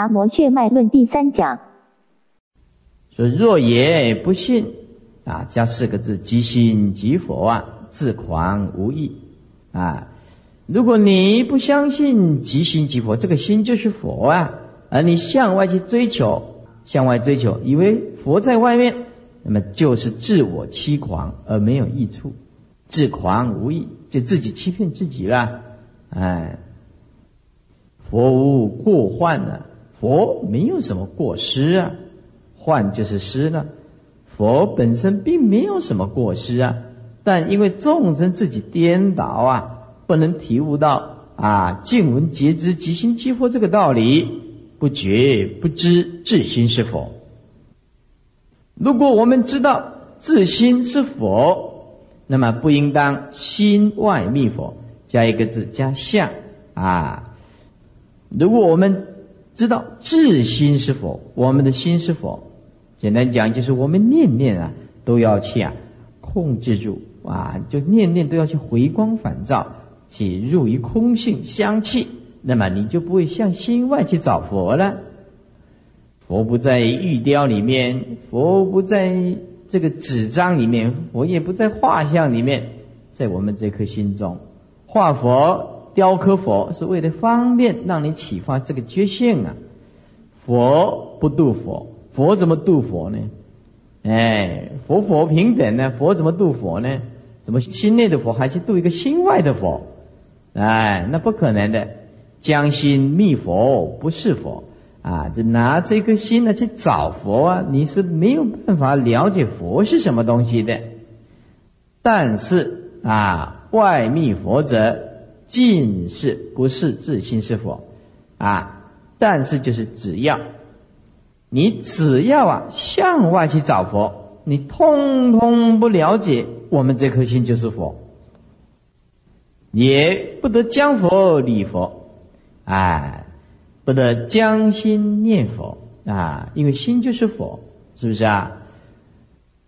达摩血脉论第三讲。说若也不信啊，加四个字：即心即佛啊，自狂无益啊。如果你不相信即心即佛，这个心就是佛啊，而你向外去追求，向外追求，以为佛在外面，那么就是自我欺狂而没有益处，自狂无益，就自己欺骗自己了。哎，佛无过患呢，佛没有什么过失啊，幻就是失了。佛本身并没有什么过失啊，但因为众生自己颠倒啊。不能体悟到啊，静闻皆知即心即佛这个道理，不觉不知自心是佛。如果我们知道自心是佛，那么不应当心外密佛，加一个字加相啊。如果我们知道自心是佛，我们的心是佛，简单讲就是我们念念啊都要去啊控制住啊，就念念都要去回光返照。去入于空性香气，那么你就不会向心外去找佛了。佛不在玉雕里面，佛不在这个纸张里面，佛也不在画像里面，在我们这颗心中，画佛、雕刻佛是为了方便让你启发这个觉性啊。佛不度佛，佛怎么度佛呢？哎，佛佛平等呢？佛怎么度佛呢？怎么心内的佛还去度一个心外的佛？哎，那不可能的，将心密佛不是佛啊！就拿这颗心呢去找佛啊，你是没有办法了解佛是什么东西的。但是啊，外密佛者，尽是不是自心是佛啊？但是就是只要，你只要啊向外去找佛，你通通不了解，我们这颗心就是佛。也不得将佛礼佛，哎，不得将心念佛啊，因为心就是佛，是不是啊？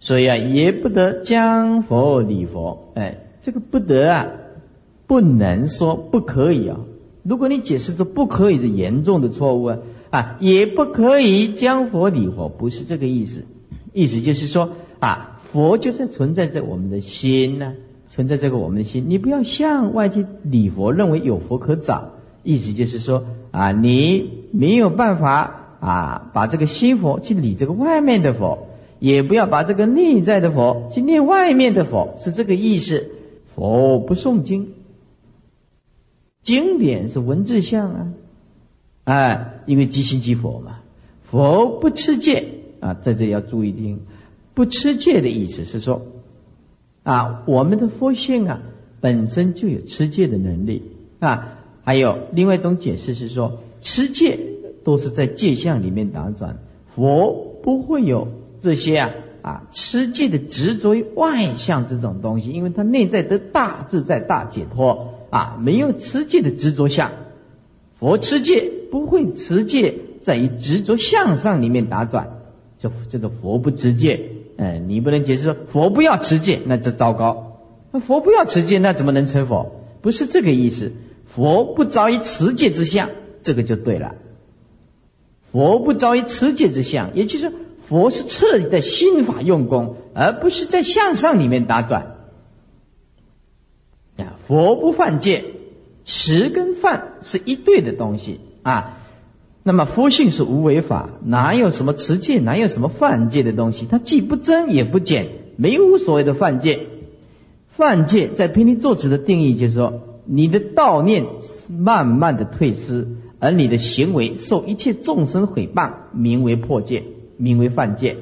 所以啊，也不得将佛礼佛，哎，这个不得啊，不能说不可以啊。如果你解释这不可以是严重的错误啊，啊，也不可以将佛礼佛，不是这个意思，意思就是说啊，佛就是存在在我们的心呢。存在这个我们的心，你不要向外去礼佛，认为有佛可找。意思就是说啊，你没有办法啊，把这个心佛去理这个外面的佛，也不要把这个内在的佛去念外面的佛，是这个意思。佛不诵经，经典是文字相啊，哎，因为即心即佛嘛。佛不吃戒啊，在这里要注意听，不吃戒的意思是说。啊，我们的佛性啊，本身就有持戒的能力啊。还有另外一种解释是说，持戒都是在戒相里面打转，佛不会有这些啊啊持戒的执着于外相这种东西，因为他内在的大自在、大解脱啊，没有持戒的执着相。佛持戒不会持戒在于执着相上里面打转，就叫做佛不持戒。哎，你不能解释说佛不要持戒，那这糟糕。那佛不要持戒，那怎么能成佛？不是这个意思。佛不着于持戒之相，这个就对了。佛不着于持戒之相，也就是，佛是彻底的心法用功，而不是在向上里面打转。佛不犯戒，持跟犯是一对的东西啊。那么佛性是无为法，哪有什么持戒，哪有什么犯戒的东西？它既不增也不减，没有所谓的犯戒。犯戒在《毗尼作词的定义就是说，你的道念慢慢的退失，而你的行为受一切众生毁谤，名为破戒，名为犯戒。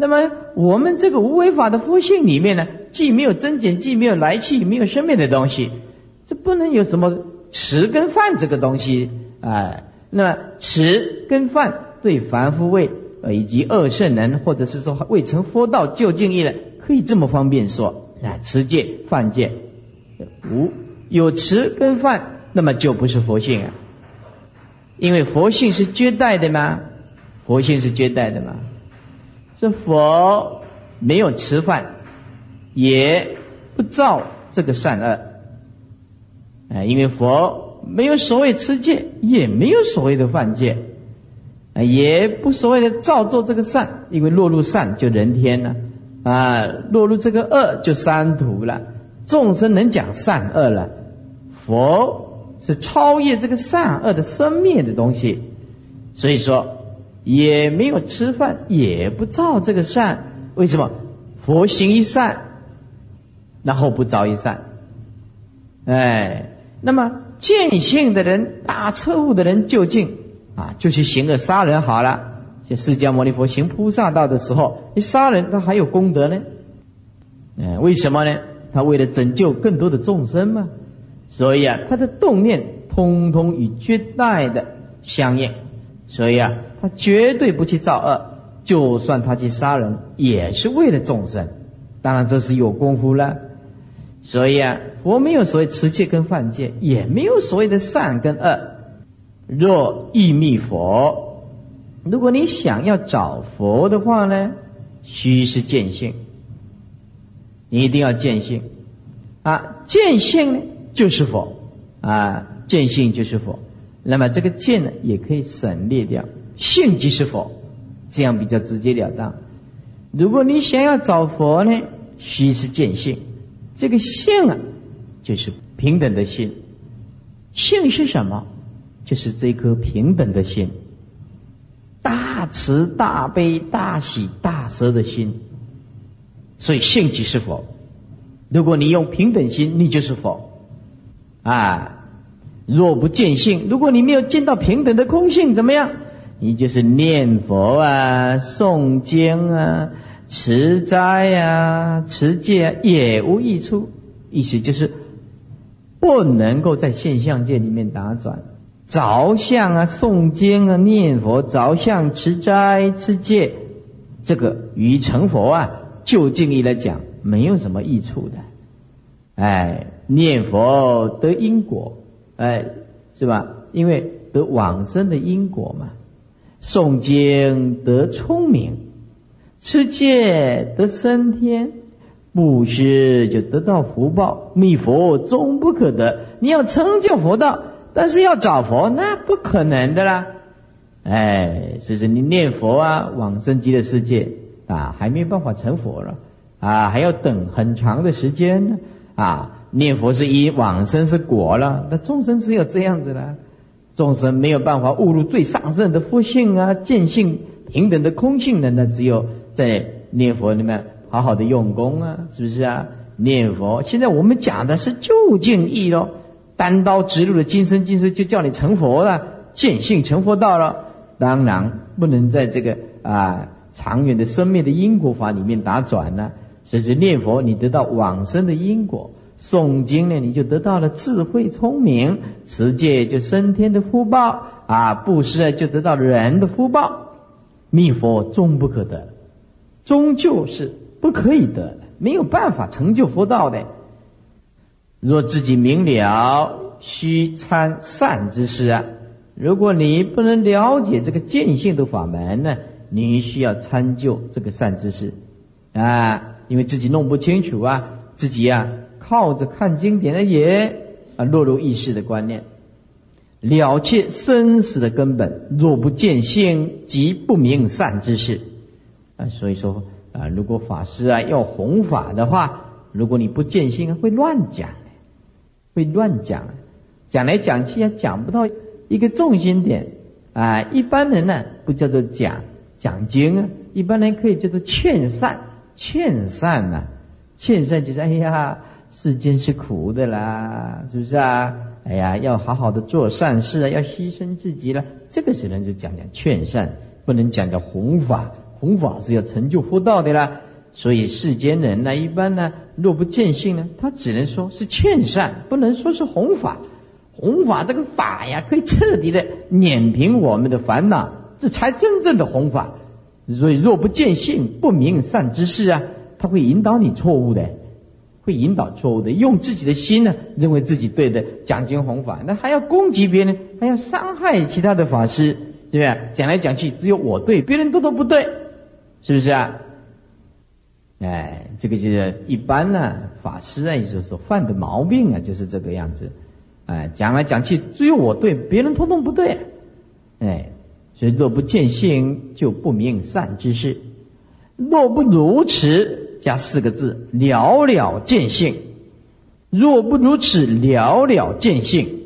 那么我们这个无为法的佛性里面呢，既没有增减，既没有来去，没有生命的东西，这不能有什么持跟犯这个东西，哎。那么持跟犯对凡夫位呃以及二圣人或者是说未成佛道就近义的，可以这么方便说啊，持戒犯戒无有持跟犯，那么就不是佛性啊，因为佛性是绝代的吗？佛性是绝代的吗？这佛没有吃饭，也不造这个善恶，啊，因为佛。没有所谓吃戒，也没有所谓的犯戒，啊也不所谓的造作这个善，因为落入善就人天了，啊，落入这个恶就三途了。众生能讲善恶了，佛是超越这个善恶的生灭的东西，所以说也没有吃饭，也不造这个善。为什么？佛行一善，然后不造一善。哎，那么见性的人、大彻悟的人，究竟啊，就去行个杀人好了。像释迦牟尼佛行菩萨道的时候，你杀人他还有功德呢。嗯，为什么呢？他为了拯救更多的众生嘛。所以啊，他的动念通通与绝代的相应，所以啊，他绝对不去造恶。就算他去杀人，也是为了众生。当然这是有功夫了。所以啊，佛没有所谓持戒跟犯戒，也没有所谓的善跟恶。若欲觅佛，如果你想要找佛的话呢，须是见性。你一定要见性啊！见性呢，就是佛啊！见性就是佛。那么这个见呢，也可以省略掉，性即是佛，这样比较直截了当。如果你想要找佛呢，须是见性。这个性啊，就是平等的心。性是什么？就是这颗平等的心，大慈大悲大喜大舍的心。所以性即是佛。如果你用平等心，你就是佛。啊，若不见性，如果你没有见到平等的空性，怎么样？你就是念佛啊，诵经啊。持斋啊，持戒啊也无益处，意思就是不能够在现象界里面打转。着相啊，诵经啊，念佛，着相持斋持戒，这个与成佛啊，就近义来讲，没有什么益处的。哎，念佛得因果，哎，是吧？因为得往生的因果嘛。诵经得聪明。持戒得升天，布施就得到福报，密佛终不可得。你要成就佛道，但是要找佛，那不可能的啦。哎，所以说你念佛啊，往生极乐世界啊，还没办法成佛了啊，还要等很长的时间呢。啊，念佛是一，往生是果了。那众生只有这样子了，众生没有办法悟入最上圣的佛性啊，见性平等的空性的，那只有。在念佛里面好好的用功啊，是不是啊？念佛，现在我们讲的是就近义喽，单刀直入的今生今世就叫你成佛了，见性成佛道了。当然不能在这个啊长远的生命的因果法里面打转呢。所以念佛，你得到往生的因果；诵经呢，你就得到了智慧聪明；持戒就升天的福报啊；布施就得到人的福报。密佛终不可得。终究是不可以得的，没有办法成就佛道的。若自己明了，须参善之事啊。如果你不能了解这个见性的法门呢，你需要参就这个善知识啊，因为自己弄不清楚啊，自己啊靠着看经典的也啊落入意识的观念，了却生死的根本。若不见性，即不明善之事。啊，所以说啊，如果法师啊要弘法的话，如果你不见心，会乱讲，会乱讲，讲来讲去啊，讲不到一个重心点啊。一般人呢不叫做讲讲经啊，一般人可以叫做劝善，劝善呐，劝善就是哎呀，世间是苦的啦，是不是啊？哎呀，要好好的做善事啊，要牺牲自己了，这个只能就讲讲劝善，不能讲讲弘法。弘法是要成就佛道的啦，所以世间人呢，一般呢，若不见性呢，他只能说是劝善，不能说是弘法。弘法这个法呀，可以彻底的碾平我们的烦恼，这才真正的弘法。所以若不见性，不明善之事啊，他会引导你错误的，会引导错误的，用自己的心呢，认为自己对的，讲经弘法，那还要攻击别人，还要伤害其他的法师，是不是？讲来讲去，只有我对，别人都都不对。是不是啊？哎，这个就是一般呢，法师啊，就是说犯的毛病啊，就是这个样子。哎，讲来讲去只有我对，别人通通不对。哎，所以若不见性，就不明善之事。若不如此，加四个字：了了见性。若不如此，了了见性。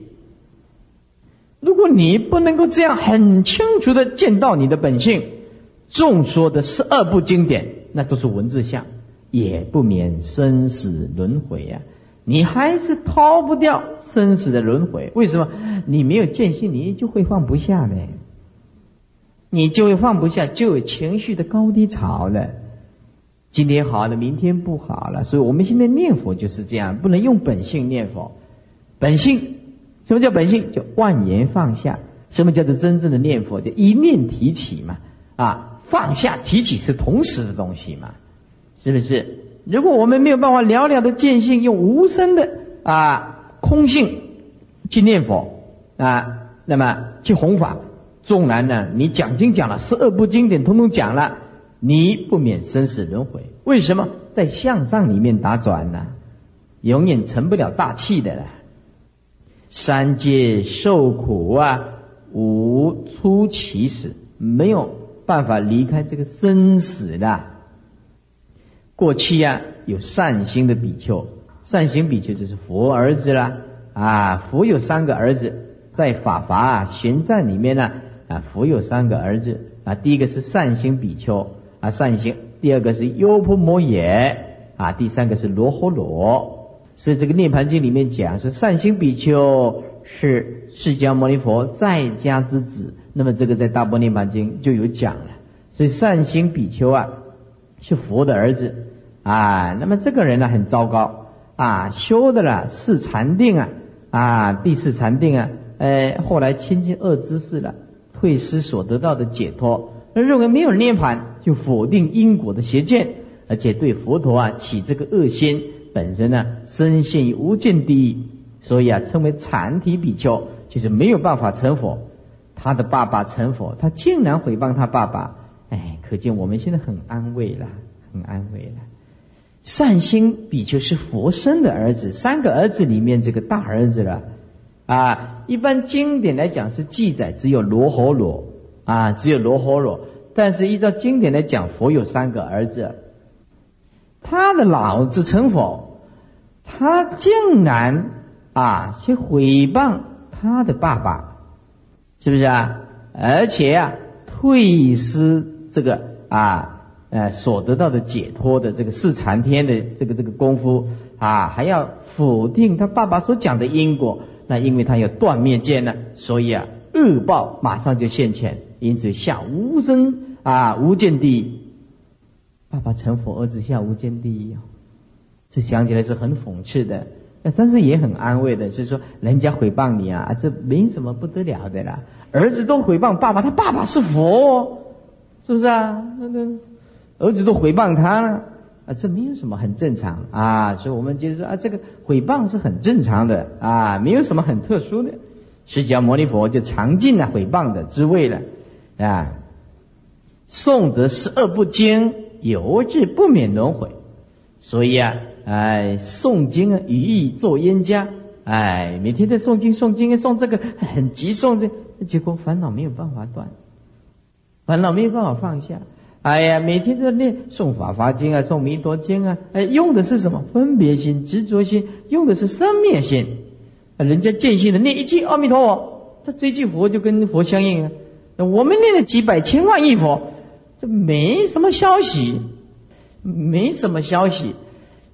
如果你不能够这样很清楚的见到你的本性，众说的十二部经典，那都是文字相，也不免生死轮回呀。你还是逃不掉生死的轮回。为什么？你没有见性，你就会放不下呢，你就会放不下，就有情绪的高低潮了。今天好了，明天不好了。所以我们现在念佛就是这样，不能用本性念佛，本性。什么叫本性？叫万言放下。什么叫做真正的念佛？就一念提起嘛。啊，放下提起是同时的东西嘛，是不是？如果我们没有办法了了的见性，用无声的啊空性去念佛啊，那么去弘法，纵然呢你讲经讲了十二部经典，通通讲了，你不免生死轮回。为什么在向上里面打转呢？永远成不了大器的了。三界受苦啊，无出其死，没有办法离开这个生死的。过去呀，有善心的比丘，善心比丘就是佛儿子啦。啊，佛有三个儿子，在法华玄奘里面呢，啊，佛有三个儿子啊，第一个是善心比丘啊，善行；第二个是优婆摩耶。啊，第三个是罗诃罗。所以这个《涅盘经》里面讲是善心比丘是释迦牟尼佛在家之子，那么这个在《大波涅盘经》就有讲了。所以善心比丘啊是佛的儿子。啊，那么这个人呢很糟糕。啊，修的了是禅定啊。啊，第四禅定啊，呃，后来亲近恶知识了，退失所得到的解脱，认为没有涅盘，就否定因果的邪见，而且对佛陀啊起这个恶心。本身呢，深陷于无间地狱，所以啊，称为残体比丘，就是没有办法成佛。他的爸爸成佛，他竟然诽谤他爸爸，哎，可见我们现在很安慰了，很安慰了。善心比丘是佛生的儿子，三个儿子里面这个大儿子了，啊，一般经典来讲是记载只有罗侯罗，啊，只有罗喉罗，但是依照经典来讲，佛有三个儿子。他的老子成佛，他竟然啊去诽谤他的爸爸，是不是啊？而且啊，退失这个啊呃所得到的解脱的这个四禅天的这个这个功夫啊，还要否定他爸爸所讲的因果。那因为他有断灭见呢，所以啊恶报马上就现前，因此下无生啊无间地。爸爸成佛，儿子下无间地狱，这想起来是很讽刺的，但是也很安慰的。所以说，人家诽谤你啊，这没什么不得了的啦。儿子都诽谤爸爸，他爸爸是佛，是不是啊？那个儿子都诽谤他了啊，这没有什么很正常啊。所以我们就是说啊，这个诽谤是很正常的啊，没有什么很特殊的。释迦牟尼佛就尝尽了诽谤的滋味了啊。诵得十二部经。有志不免轮回，所以啊，哎，诵经啊，语意做冤家，哎，每天在诵经、诵经啊，诵这个很急诵这，结果烦恼没有办法断，烦恼没有办法放下。哎呀，每天在念诵法华经啊，诵弥陀经啊，哎，用的是什么分别心、执着心，用的是生灭心。人家见性的念一句阿弥陀佛，他这句佛就跟佛相应啊。那我们念了几百千万亿佛。这没什么消息，没什么消息，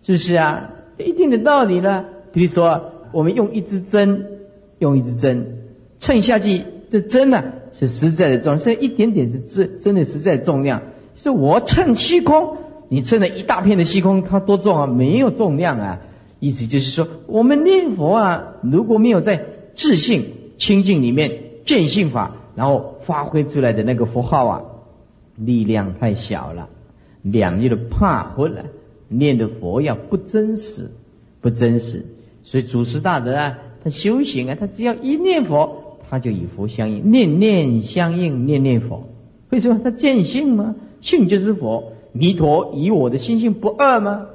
是不是啊？一定的道理呢。比如说，我们用一支针，用一支针称下去，这针呢是实在的重，是一点点是真真的实在重量。是我称虚空，你称了一大片的虚空，它多重啊？没有重量啊。意思就是说，我们念佛啊，如果没有在自信清净里面见性法，然后发挥出来的那个符号啊。力量太小了，两翼的怕昏了，念的佛要不真实，不真实。所以祖师大德啊，他修行啊，他只要一念佛，他就与佛相应，念念相应，念念佛。为什么？他见性吗？性就是佛，弥陀以我的心性不二吗？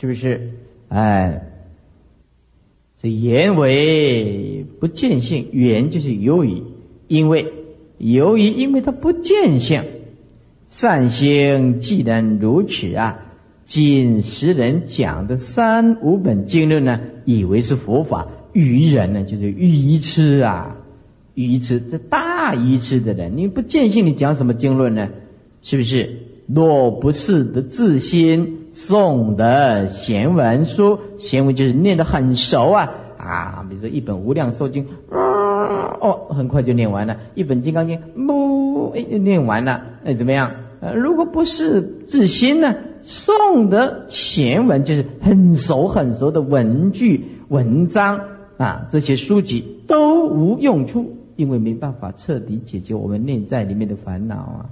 是不是？哎，这言为不见性，缘就是由于，因为由于因为他不见相，善心既然如此啊，今时人讲的三五本经论呢，以为是佛法，愚人呢就是愚痴啊，愚痴这大愚痴的人，你不见性，你讲什么经论呢？是不是？若不是的自心诵的贤文书，贤文就是念得很熟啊啊，比如说一本无量寿经，哦，很快就念完了；一本金刚经，不，哎，念完了，哎，怎么样？呃，如果不是自心呢，诵的贤文就是很熟很熟的文句文章啊，这些书籍都无用处，因为没办法彻底解决我们内在里面的烦恼啊。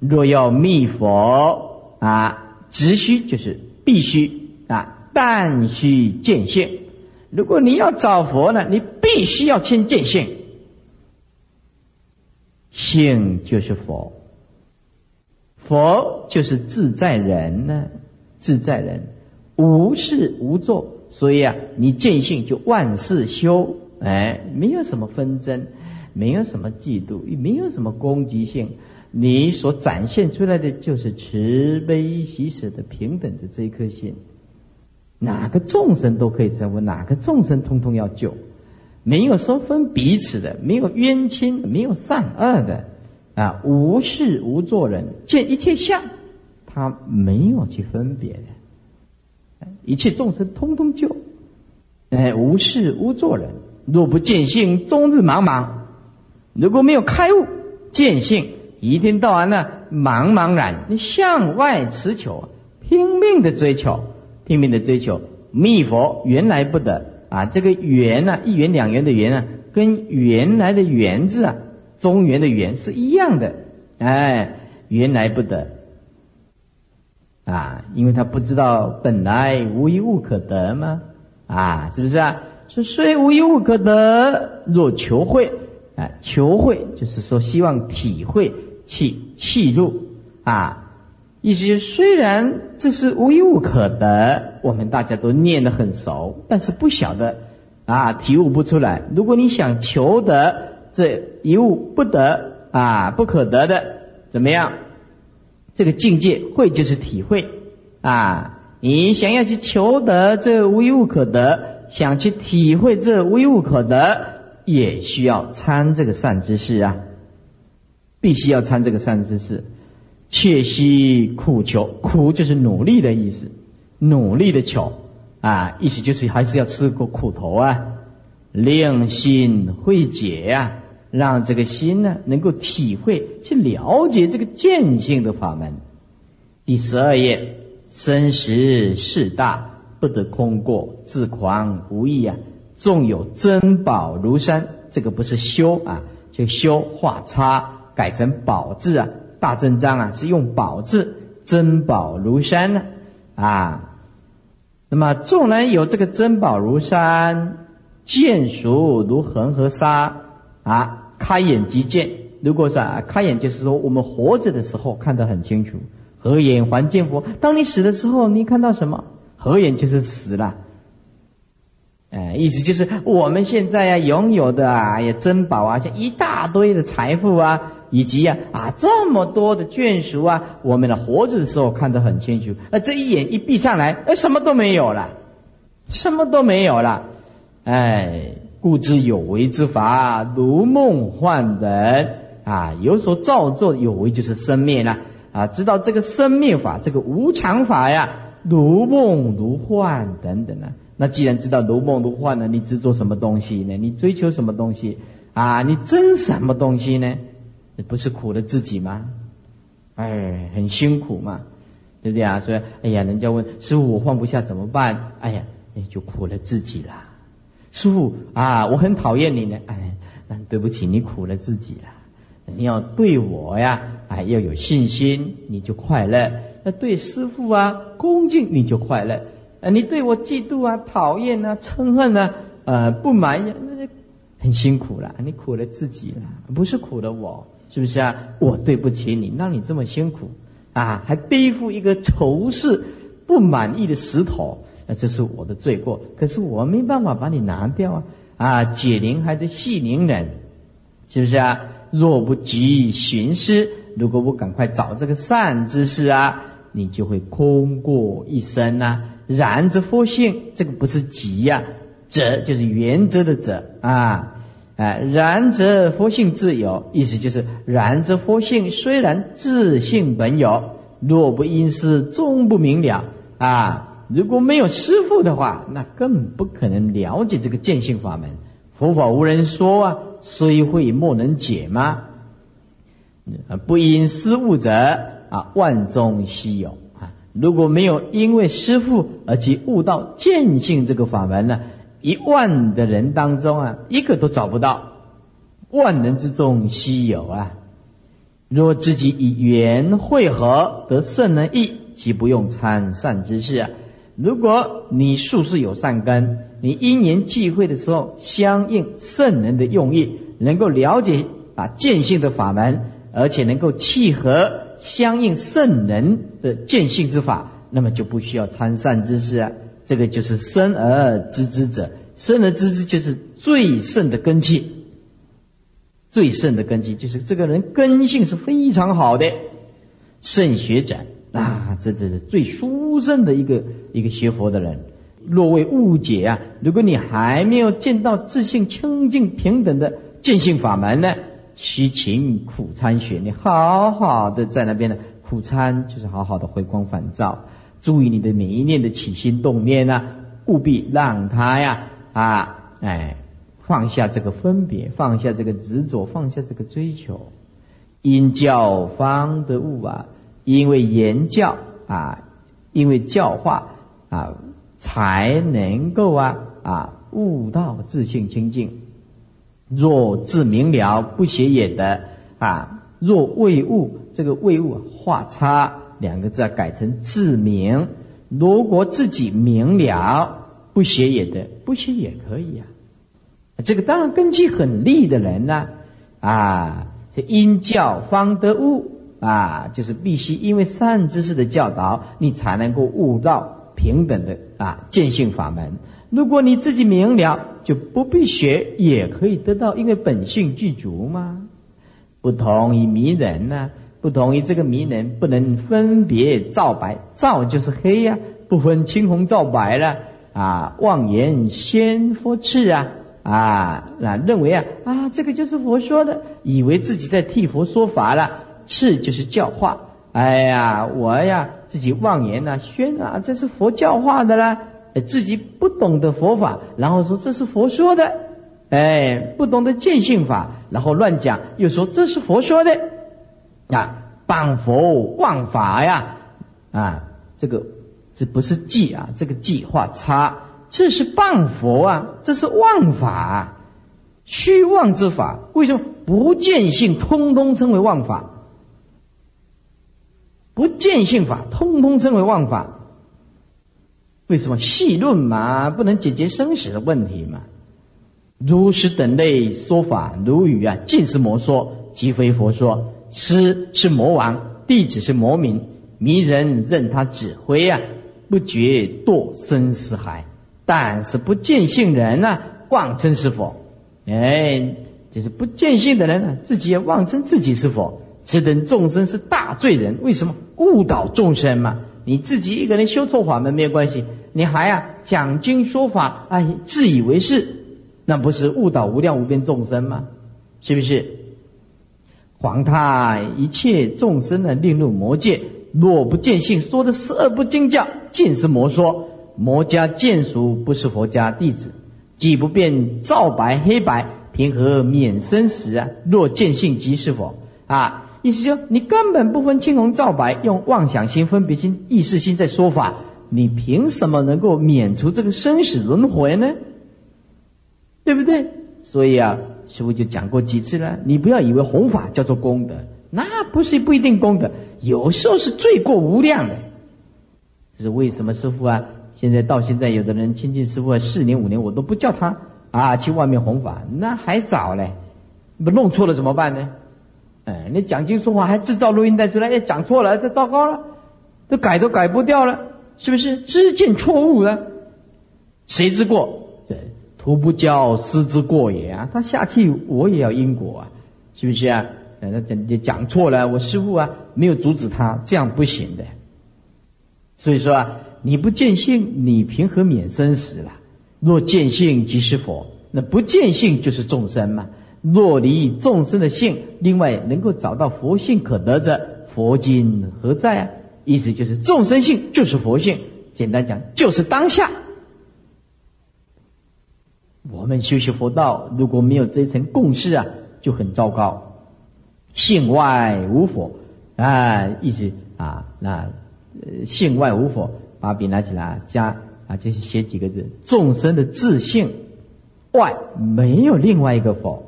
若要密佛啊，只需就是必须啊，但须见性。如果你要找佛呢，你必须要先见性。性就是佛，佛就是自在人呢，自在人。无事无作，所以啊，你见性就万事休，哎，没有什么纷争，没有什么嫉妒，也没有什么攻击性。你所展现出来的就是慈悲喜舍的平等的这一颗心，哪个众生都可以成佛，哪个众生通通要救，没有说分彼此的，没有冤亲，没有善恶的，啊，无事无做人，见一切相，他没有去分别的，一切众生通通救，哎，无事无做人，若不见性，终日茫茫，如果没有开悟见性。一天到晚呢，茫茫然，向外持求，拼命的追求，拼命的追求，密佛原来不得啊！这个圆呢，一元两元的元啊，跟原来的元字啊，中原的元是一样的，哎，原来不得啊，因为他不知道本来无一物可得吗？啊，是不是啊？说虽无一物可得，若求会啊，求会就是说希望体会。去气入啊，意思虽然这是无一物可得，我们大家都念得很熟，但是不晓得啊，体悟不出来。如果你想求得这一物不得啊，不可得的，怎么样？这个境界会就是体会啊，你想要去求得这无一物可得，想去体会这无一物可得，也需要参这个善知识啊。必须要参这个善知识，切须苦求，苦就是努力的意思，努力的求啊，意思就是还是要吃过苦头啊，令心会解呀，让这个心呢能够体会去了解这个见性的法门。第十二页，生时事大，不得空过，自狂无益啊。纵有珍宝如山，这个不是修啊，就修画叉。改成宝字啊，大正章啊是用宝字，珍宝如山呢啊。那么纵然有这个珍宝如山，见熟如恒河沙啊，开眼即见。如果说啊，开眼就是说我们活着的时候看得很清楚，合眼还见佛。当你死的时候，你看到什么？合眼就是死了。哎，意思就是我们现在啊拥有的啊，也珍宝啊，像一大堆的财富啊。以及啊啊这么多的眷属啊，我们的活着的时候看得很清楚，那这一眼一闭上来，哎，什么都没有了，什么都没有了，哎，故知有为之法如梦幻人啊，有所造作有为就是生灭了啊，知道这个生灭法，这个无常法呀，如梦如幻等等啊。那既然知道如梦如幻呢，你执着什么东西呢？你追求什么东西啊？你争什么东西呢？不是苦了自己吗？哎，很辛苦嘛，对不对啊？所以，哎呀，人家问师傅，我放不下怎么办？哎呀，你，就苦了自己啦。师傅啊，我很讨厌你呢。哎，对不起，你苦了自己了。你要对我呀，哎，要有信心，你就快乐。那对师傅啊，恭敬，你就快乐。啊，你对我嫉妒啊、讨厌啊、嗔恨啊、呃不满意，那很辛苦了。你苦了自己了，不是苦了我。是不是啊？我对不起你，让你这么辛苦，啊，还背负一个仇视、不满意的石头，那这是我的罪过。可是我没办法把你拿掉啊！啊，解铃还得系铃人，是不是啊？若不急寻思，如果不赶快找这个善知识啊，你就会空过一生呐。然则佛性，这个不是急呀，则就是原则的则啊，哎，然则佛性自有，意思就是然则佛性虽然自性本有，若不因师，终不明了啊。如果没有师父的话，那更不可能了解这个见性法门。佛法无人说啊，虽会莫能解吗？不因师悟者啊，万中稀有啊。如果没有因为师父而去悟到见性这个法门呢，一万的人当中啊，一个都找不到。万人之中稀有啊。若自己以缘会合得圣人意，即不用参善之事啊？如果你术士有善根，你因缘际会的时候，相应圣人的用意，能够了解啊见性的法门。而且能够契合相应圣人的见性之法，那么就不需要参善知识啊。这个就是生而知之者，生而知之就是最胜的根基。最胜的根基就是这个人根性是非常好的，圣学者啊，这这是最殊胜的一个一个学佛的人。若为误解啊，如果你还没有见到自信清净平等的见性法门呢？虚情苦参学，你好好的在那边呢，苦参就是好好的回光返照，注意你的每一念的起心动念啊，务必让他呀啊哎放下这个分别，放下这个执着，放下这个追求，因教方得悟啊，因为言教啊，因为教化啊，才能够啊啊悟到自性清净。若自明了，不邪也的啊。若未悟，这个未悟画差两个字啊，改成自明。如果自己明了，不学也得，不学也可以啊。这个当然根基很利的人呢，啊，这因教方得悟啊，就是必须因为善知识的教导，你才能够悟到平等的啊见性法门。如果你自己明了，就不必学，也可以得到，因为本性具足嘛。不同于迷人呢，不同于这个迷人不能分别照白，照就是黑呀，不分青红皂白了啊。妄言先佛赤啊啊，那认为啊啊，这个就是佛说的，以为自己在替佛说法了。赤就是教化，哎呀，我呀自己妄言呐，宣啊，这是佛教化的啦。自己不懂得佛法，然后说这是佛说的，哎，不懂得见性法，然后乱讲，又说这是佛说的，啊，谤佛谤法呀，啊，这个这不是记啊，这个计画差，这是谤佛啊，这是妄法，虚妄之法，为什么不见性通通称为妄法？不见性法通通称为妄法。为什么细论嘛，不能解决生死的问题嘛？如是等类说法，如语啊，尽是魔说，即非佛说。师是魔王，弟子是魔民，迷人任他指挥啊，不觉堕生死海。但是不见性人呢，妄称是佛。哎，就是不见性的人呢，自己也妄称自己是佛。此等众生是大罪人。为什么误导众生嘛？你自己一个人修错法门没有关系。你还啊讲经说法，哎，自以为是，那不是误导无量无边众生吗？是不是？黄太一切众生的令入魔界，若不见性，说的十二不经教，尽是魔说。魔家见属不是佛家弟子，既不辨皂白黑白，平何免生死啊？若见性即是否啊？意思说你根本不分青红皂白，用妄想心、分别心、意识心在说法。你凭什么能够免除这个生死轮回呢？对不对？所以啊，师傅就讲过几次了。你不要以为弘法叫做功德，那不是不一定功德，有时候是罪过无量的。这是为什么？师傅啊，现在到现在，有的人亲近师傅四年五年，我都不叫他啊去外面弘法，那还早嘞。不弄错了怎么办呢？哎，你讲经说话还制造录音带出来，哎，讲错了，这糟糕了，这改都改不掉了。是不是知见错误了？谁之过？徒不教师之过也啊！他下去我也要因果啊！是不是啊？那讲讲错了，我师傅啊没有阻止他，这样不行的。所以说啊，你不见性，你凭何免生死了？若见性即是佛，那不见性就是众生嘛。若离众生的性，另外能够找到佛性可得者，佛经何在啊？意思就是众生性就是佛性，简单讲就是当下。我们修习佛道，如果没有这层共识啊，就很糟糕。性外无佛啊，意思啊，那性外无佛，把笔拿起来加啊，就是写几个字：众生的自性外没有另外一个佛。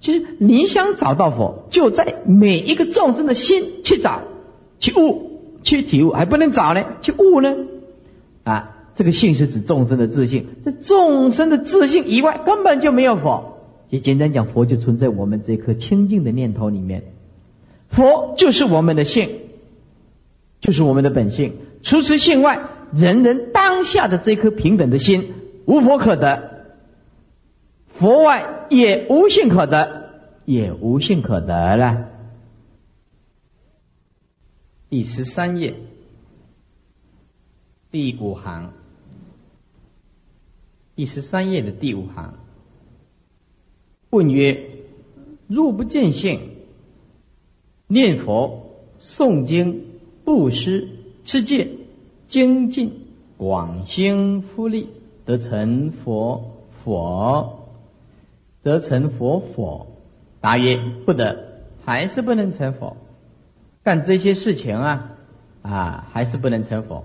就是你想找到佛，就在每一个众生的心去找、去悟、去体悟，还不能找呢，去悟呢？啊。这个性是指众生的自性，这众生的自性以外，根本就没有佛。就简单讲，佛就存在我们这颗清净的念头里面，佛就是我们的性，就是我们的本性。除此性外，人人当下的这颗平等的心，无佛可得。佛外也无性可得，也无性可得了。第十三页，第五行。第十三页的第五行，问曰：若不见性，念佛、诵经、布施、持戒、精进、广兴福利，得成佛佛，得成佛佛？答曰：不得，还是不能成佛。干这些事情啊，啊，还是不能成佛。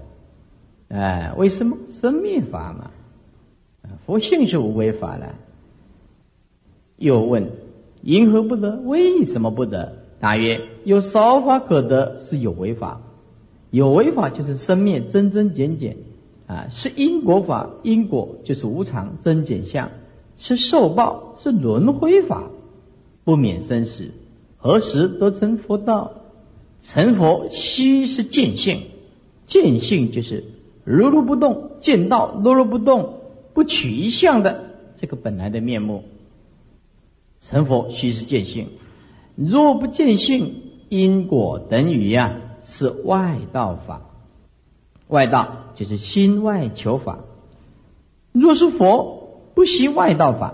哎，为什么？生灭法嘛。佛性是无为法的。又问：因何不得？为什么不得？答曰：有少法可得，是有为法。有为法就是生灭增增减减，啊，是因果法。因果就是无常增减相，是受报，是轮回法，不免生死。何时得成佛道？成佛须是见性，见性就是如如不动，见道如如不动。不取一相的这个本来的面目，成佛须是见性。若不见性，因果等于呀是外道法。外道就是心外求法。若是佛不习外道法，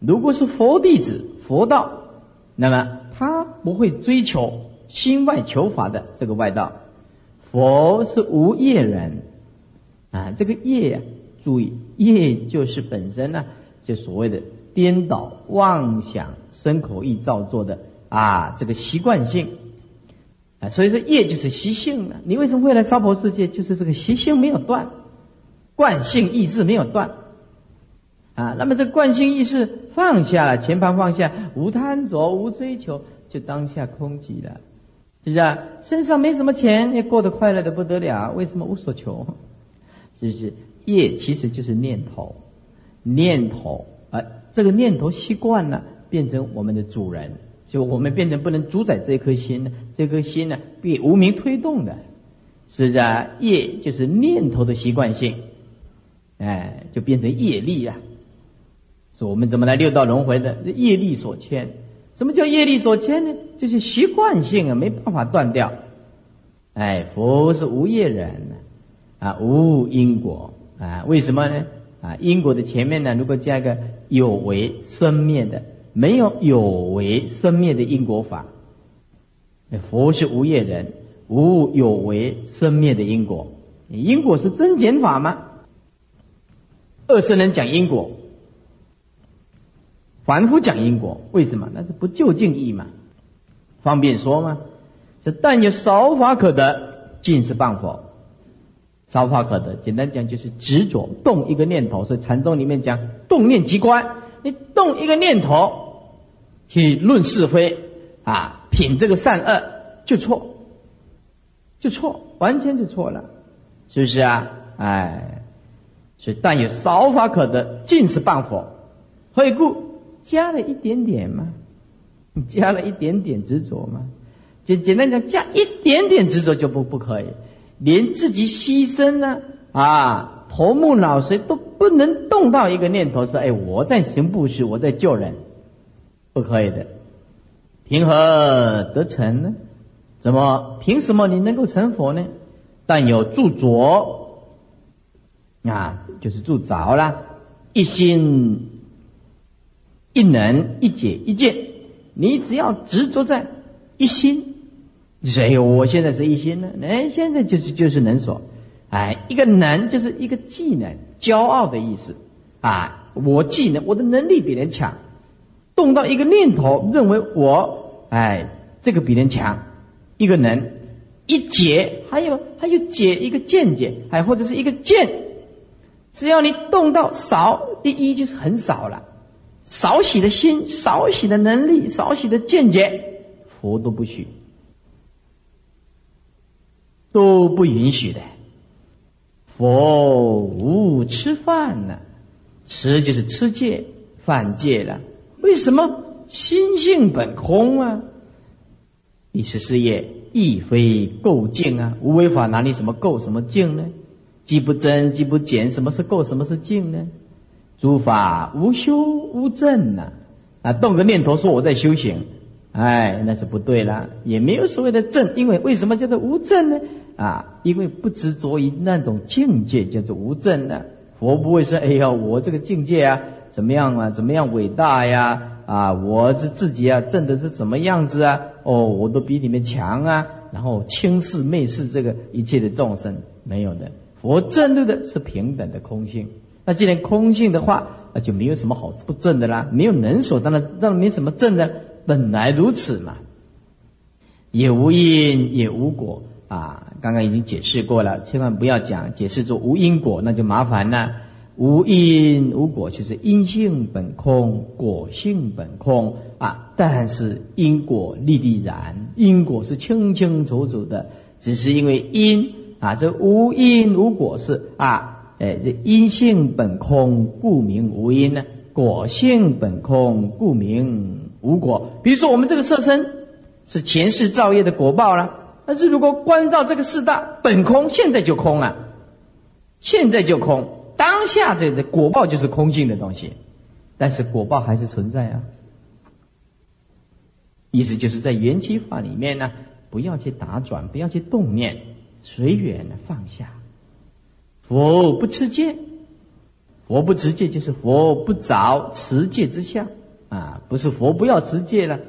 如果是佛弟子佛道，那么他不会追求心外求法的这个外道。佛是无业人啊，这个业呀。注意，业就是本身呢，就所谓的颠倒妄想、身口意造作的啊，这个习惯性啊，所以说业就是习性了。你为什么会来娑婆世界？就是这个习性没有断，惯性意识没有断啊。那么这惯性意识放下了，前盘放下，无贪着、无追求，就当下空寂了，是不是？身上没什么钱，也过得快乐的不得了，为什么无所求？是不是？业其实就是念头，念头啊，这个念头习惯了，变成我们的主人，就我们变成不能主宰这颗心呢，这颗心呢被无名推动的，是不是啊？业就是念头的习惯性，哎，就变成业力啊。说我们怎么来六道轮回的？业力所牵。什么叫业力所牵呢？就是习惯性啊，没办法断掉。哎，佛是无业人啊，无因果。啊，为什么呢？啊，因果的前面呢，如果加一个有为生灭的，没有有为生灭的因果法。佛是无业人，无有为生灭的因果。因果是增减法吗？二圣人讲因果，凡夫讲因果，为什么？那是不就近义嘛，方便说吗？这但有少法可得，尽是谤佛。少法可得，简单讲就是执着动一个念头，所以禅宗里面讲动念即观，你动一个念头去论是非啊，品这个善恶就错，就错，完全就错了，是不是啊？哎，所以但有少法可得，尽是半佛。何以故？加了一点点嘛，你加了一点点执着嘛，简简单讲，加一点点执着就不不可以。连自己牺牲呢啊，头目脑髓都不能动到一个念头，说：“哎，我在行布施，我在救人，不可以的。”凭何得成呢？怎么凭什么你能够成佛呢？但有著着啊，就是著着了，一心一能一解一见，你只要执着在一心，你说哎呦，我现在是一心呢，哎，现在就是就是能所，哎，一个能就是一个技能，骄傲的意思。啊，我技能，我的能力比人强，动到一个念头，认为我哎这个比人强，一个能。一解，还有还有解一个见解，哎或者是一个见，只要你动到少，第一就是很少了，少许的心，少许的能力，少许的见解，佛都不许，都不允许的。佛无吃饭呢，吃就是吃戒，犯戒了。为什么心性本空啊？第十四页。亦非垢净啊！无为法哪里什么垢什么净呢？既不增既不减，什么是垢什么是净呢？诸法无修无证呐！啊，动个念头说我在修行，哎，那是不对了，也没有所谓的正，因为为什么叫做无证呢？啊，因为不执着于那种境界，叫做无证的。佛不会说，哎呀，我这个境界啊，怎么样啊，怎么样伟大呀？啊，我是自己啊，证的是怎么样子啊？哦，我都比你们强啊！然后轻视、蔑视这个一切的众生，没有的。佛正对的是平等的空性。那既然空性的话，那就没有什么好不正的啦。没有能所，当然当然没什么正的，本来如此嘛。也无因，也无果啊！刚刚已经解释过了，千万不要讲解释做无因果，那就麻烦了。无因无果，就是因性本空，果性本空啊！但是因果立地然，因果是清清楚楚的，只是因为因啊，这无因无果是啊，哎，这因性本空，故名无因呢；果性本空，故名无果。比如说，我们这个色身是前世造业的果报了，但是如果关照这个四大本空，现在就空了，现在就空。当下这个果报就是空性的东西，但是果报还是存在啊。意思就是在缘起法里面呢，不要去打转，不要去动念，随缘的放下。佛不持戒，佛不持戒就是佛不着持戒之相啊，不是佛不要持戒了。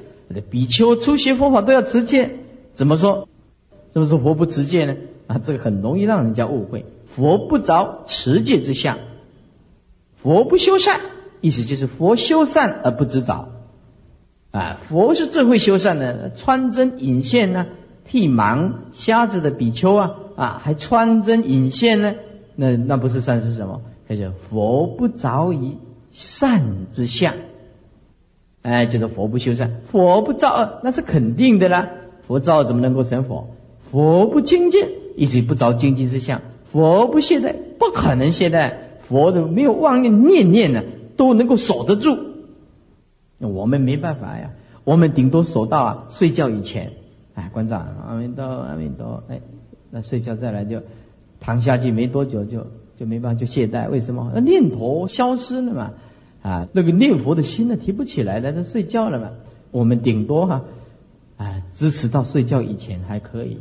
比丘初学佛法都要持戒，怎么说？怎么是佛不持戒呢？啊，这个很容易让人家误会。佛不着持戒之相，佛不修善，意思就是佛修善而不知着。啊，佛是最会修善的，穿针引线呢，替盲瞎子的比丘啊，啊，还穿针引线呢，那那不是善是什么？他叫佛不着于善之相，哎，就是佛不修善，佛不造恶，那是肯定的啦。佛造怎么能够成佛？佛不精进，一直不着精进之相。佛不懈怠，不可能懈怠。佛的没有妄念，念念呢都能够守得住。我们没办法呀，我们顶多守到啊睡觉以前，哎，关照阿弥陀阿弥陀，哎，那睡觉再来就躺下去，没多久就就没办法就懈怠。为什么？那念头消失了嘛，啊，那个念佛的心呢提不起来了，就睡觉了嘛。我们顶多哈，哎，支持到睡觉以前还可以，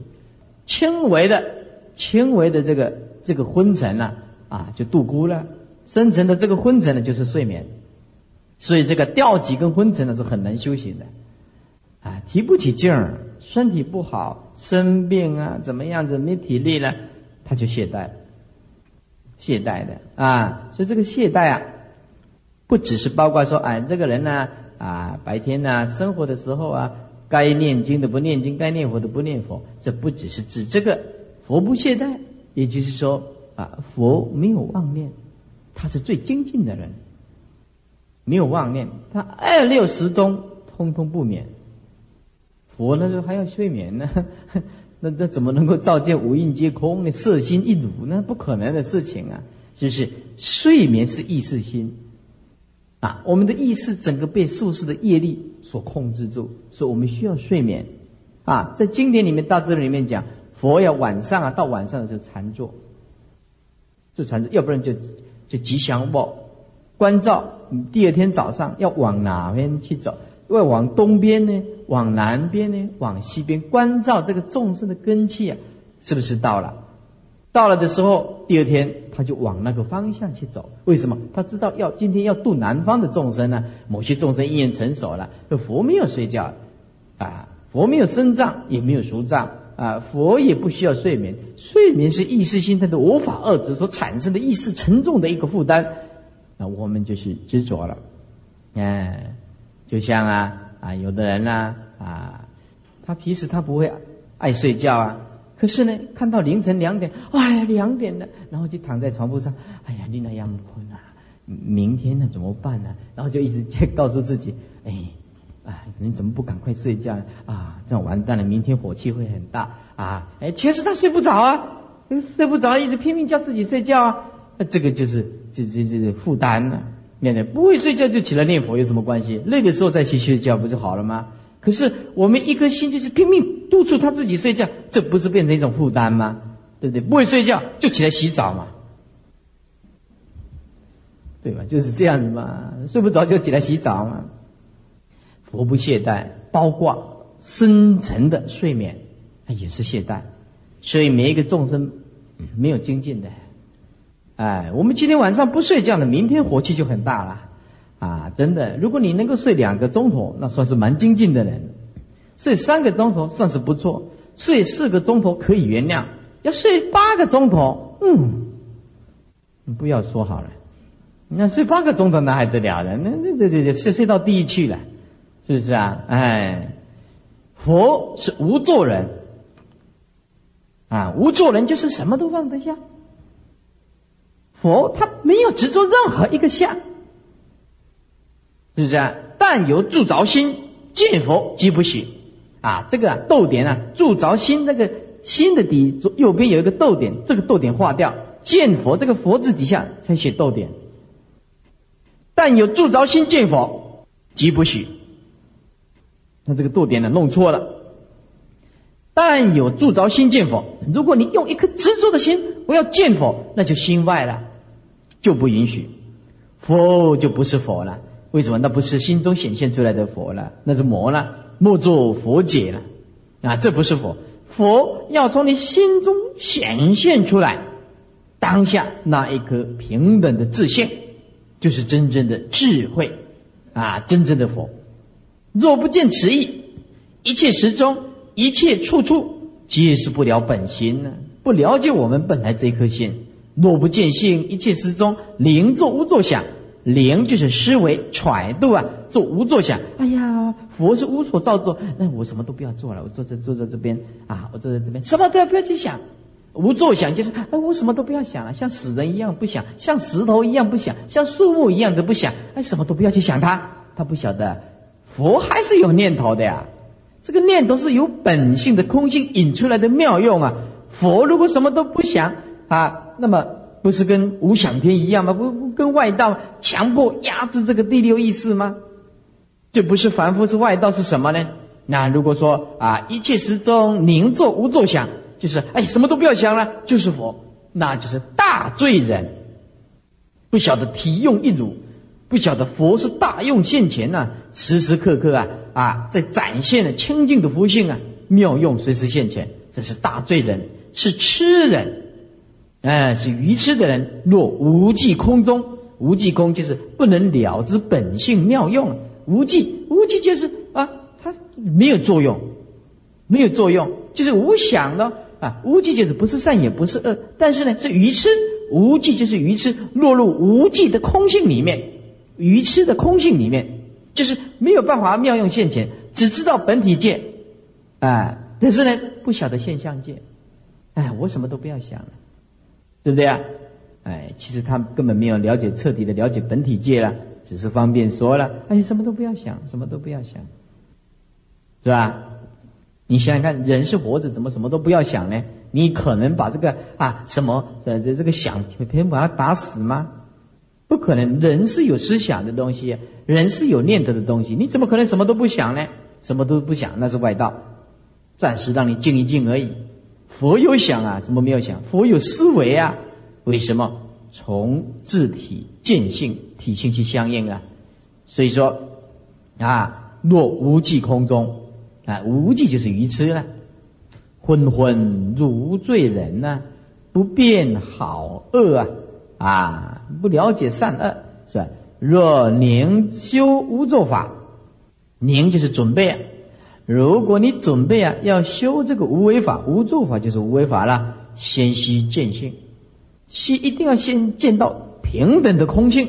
轻微的。轻微的这个这个昏沉呢，啊，就度孤了；深层的这个昏沉呢，就是睡眠。所以这个吊几跟昏沉呢是很难修行的，啊，提不起劲儿，身体不好，生病啊，怎么样子没体力了，他就懈怠，懈怠的啊。所以这个懈怠啊，不只是包括说，哎，这个人呢，啊，白天呢生活的时候啊，该念经的不念经，该念佛的不念佛，这不只是指这个。佛不懈怠，也就是说啊，佛没有妄念，他是最精进的人，没有妄念，他二六十中通通不眠。佛那时候还要睡眠呢，那那怎么能够照见五蕴皆空呢？色心一如呢？不可能的事情啊！就是睡眠是意识心啊，我们的意识整个被宿世的业力所控制住，所以我们需要睡眠啊。在经典里面，大智里面讲。佛要晚上啊，到晚上的时候禅坐，就禅坐，要不然就就吉祥报关照。第二天早上要往哪边去走？要往东边呢，往南边呢，往西边关照这个众生的根气啊，是不是到了？到了的时候，第二天他就往那个方向去走。为什么？他知道要今天要度南方的众生呢？某些众生因缘成熟了，佛没有睡觉，啊，佛没有生障，也没有熟障，啊，佛也不需要睡眠。睡眠是意识心态的无法遏制所产生的意识沉重的一个负担，那我们就是执着了，哎，就像啊啊，有的人呢啊，他平时他不会爱睡觉啊。可是呢，看到凌晨两点，哎呀，两点了，然后就躺在床铺上，哎呀，你那样困啊，明天呢怎么办呢？然后就一直在告诉自己，哎，哎，你怎么不赶快睡觉啊？啊这样完蛋了，明天火气会很大啊！哎，其实他睡不着啊，睡不着，一直拼命叫自己睡觉啊，这个就是这这这这负担呢。念念不会睡觉就起来念佛有什么关系？累的时候再去睡觉不就好了吗？可是我们一颗心就是拼命督促他自己睡觉，这不是变成一种负担吗？对不对？不会睡觉就起来洗澡嘛，对吧？就是这样子嘛。睡不着就起来洗澡嘛。佛不懈怠，包括深层的睡眠，也是懈怠。所以每一个众生没有精进的，哎，我们今天晚上不睡觉的，明天火气就很大了。啊，真的！如果你能够睡两个钟头，那算是蛮精进的人；睡三个钟头算是不错；睡四个钟头可以原谅；要睡八个钟头，嗯，你不要说好了。你要睡八个钟头，那还得了了？那那这这这睡睡到地狱去了，是不是啊？哎，佛是无做人啊，无做人就是什么都放得下。佛他没有执着任何一个相。是不是啊？但有住着心，见佛即不许。啊，这个逗点啊，住着心，这个心的底左右边有一个逗点，这个逗点划掉，见佛这个佛字底下才写逗点。但有住着心见佛，即不许。那这个逗点呢，弄错了。但有住着心见佛，如果你用一颗执着的心，我要见佛，那就心外了，就不允许，佛就不是佛了。为什么那不是心中显现出来的佛了？那是魔了，莫作佛解了，啊，这不是佛。佛要从你心中显现出来，当下那一颗平等的自信，就是真正的智慧，啊，真正的佛。若不见此意，一切时中，一切处处，皆是不了本心呢？不了解我们本来这颗心。若不见性，一切时中，灵作无作想。灵就是思维揣度啊，做无作想。哎呀，佛是无所造作，那我什么都不要做了，我坐在坐在这边啊，我坐在这边，什么都要不要去想，无作想就是哎，我什么都不要想了，像死人一样不想，像石头一样不想，像树木一样的不想，哎，什么都不要去想它，他不晓得，佛还是有念头的呀，这个念头是由本性的空性引出来的妙用啊。佛如果什么都不想啊，那么。不是跟无想天一样吗？不不跟外道强迫压制这个第六意识吗？这不是凡夫是外道是什么呢？那如果说啊，一切时中宁坐无作想，就是哎什么都不要想了，就是佛，那就是大罪人。不晓得体用一如，不晓得佛是大用现前呐，时时刻刻啊啊在展现了清净的佛性啊，妙用随时现前，这是大罪人，是痴人。哎，是愚痴的人。若无际空中，无际空就是不能了之本性妙用。无际，无际就是啊，它没有作用，没有作用，就是无想的啊。无际就是不是善也不是恶，但是呢是愚痴。无际就是愚痴，落入无际的空性里面，愚痴的空性里面，就是没有办法妙用现前，只知道本体界，啊，但是呢不晓得现象界。哎，我什么都不要想了。对不对啊？哎，其实他根本没有了解彻底的了解本体界了，只是方便说了。哎，什么都不要想，什么都不要想，是吧？你想想看，人是活着，怎么什么都不要想呢？你可能把这个啊什么这这这个想，偏把它打死吗？不可能，人是有思想的东西，人是有念头的东西，你怎么可能什么都不想呢？什么都不想，那是外道，暂时让你静一静而已。佛有想啊，怎么没有想？佛有思维啊，为什么？从自体见性体性去相应啊。所以说啊，若无际空中，啊，无际就是愚痴了，昏昏如醉人呢，不辨好恶啊，啊，不了解善恶，是吧？若宁修无作法，宁就是准备啊。如果你准备啊，要修这个无为法、无作法，就是无为法了。先须见性，先一定要先见到平等的空性。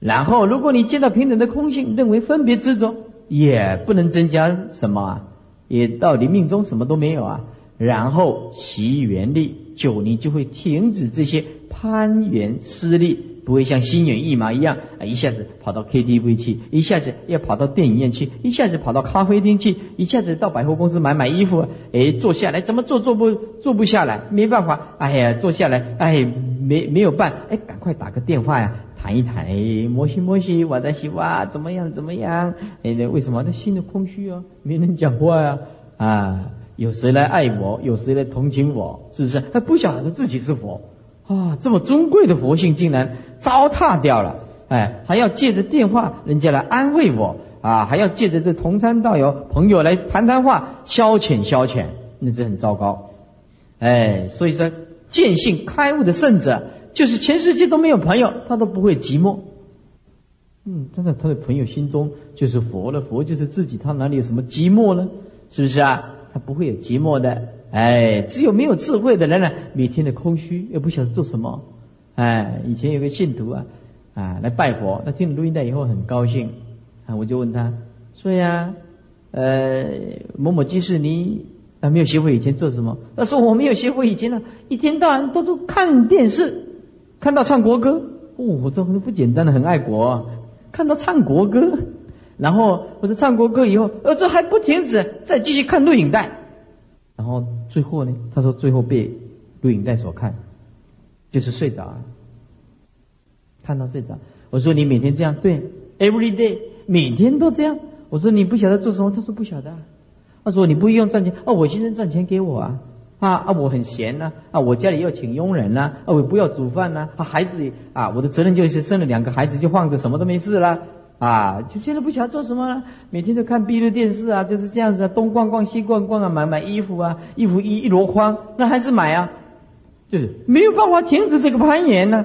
然后，如果你见到平等的空性，认为分别执着，也不能增加什么啊，也到你命中什么都没有啊。然后习原力，久你就会停止这些攀缘私利。不会像心猿意马一样啊，一下子跑到 KTV 去，一下子要跑到电影院去，一下子跑到咖啡厅去，一下子到百货公司买买衣服，哎，坐下来怎么坐坐不坐不下来？没办法，哎呀，坐下来，哎，没没有办，哎，赶快打个电话呀，谈一谈，哎，摩西摩西，我在西哇，怎么样怎么样？哎，为什么？他心里空虚啊，没人讲话呀，啊，有谁来爱我？有谁来同情我？是不是？他不晓得自己是佛。啊，这么尊贵的佛性竟然糟蹋掉了！哎，还要借着电话人家来安慰我啊，还要借着这同参道友朋友来谈谈话消遣消遣，那这很糟糕。哎，所以说见性开悟的圣者，就是全世界都没有朋友，他都不会寂寞。嗯，他在他的朋友心中就是佛了，佛就是自己，他哪里有什么寂寞呢？是不是啊？他不会有寂寞的。哎，只有没有智慧的人呢，每天的空虚，又不晓得做什么。哎，以前有个信徒啊，啊来拜佛，他听了录音带以后很高兴，啊我就问他说呀，呃某某居士你啊没有学会以前做什么？他说我没有学会以前呢，一天到晚都是看电视，看到唱国歌，哦，我这不简单的很爱国，看到唱国歌，然后我说唱国歌以后，呃这还不停止，再继续看录影带。然后最后呢？他说最后被录影带所看，就是睡着了，看到睡着。我说你每天这样对，every day 每天都这样。我说你不晓得做什么？他说不晓得。他说你不用赚钱啊，我先生赚钱给我啊啊啊！我很闲呐啊，我家里要请佣人呐啊，我不要煮饭呐啊，孩子啊，我的责任就是生了两个孩子就放着，什么都没事了。啊，就现在不晓得做什么了，每天都看闭路电视啊，就是这样子啊，东逛逛西逛逛啊，买买衣服啊，衣服一一箩筐，那还是买啊，就是没有办法停止这个攀岩呢。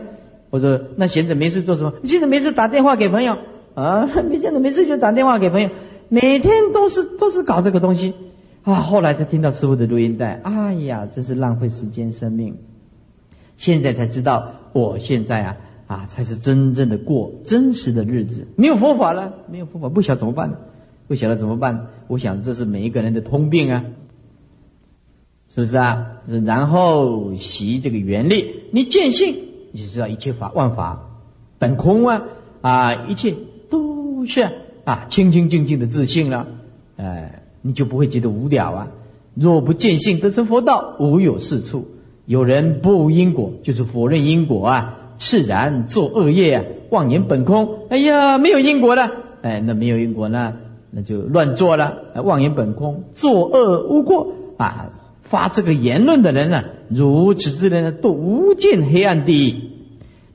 我说那闲着没事做什么？闲着没事打电话给朋友啊，没闲着没事就打电话给朋友，每天都是都是搞这个东西啊。后来才听到师傅的录音带，哎呀，真是浪费时间生命。现在才知道，我现在啊。啊，才是真正的过真实的日子。没有佛法了，没有佛法，不晓得怎么办？不晓得怎么办？我想这是每一个人的通病啊，是不是啊？然后习这个原理，你见性，你就知道一切法万法本空啊啊，一切都是啊清清净净的自信了，哎，你就不会觉得无聊啊。若不见性得成佛道，无有是处。有人不因果，就是否认因果啊。自然做恶业啊，妄言本空。哎呀，没有因果了，哎，那没有因果呢，那就乱做了。妄言本空，作恶无过啊！发这个言论的人呢，如此之人呢，都无尽黑暗地狱。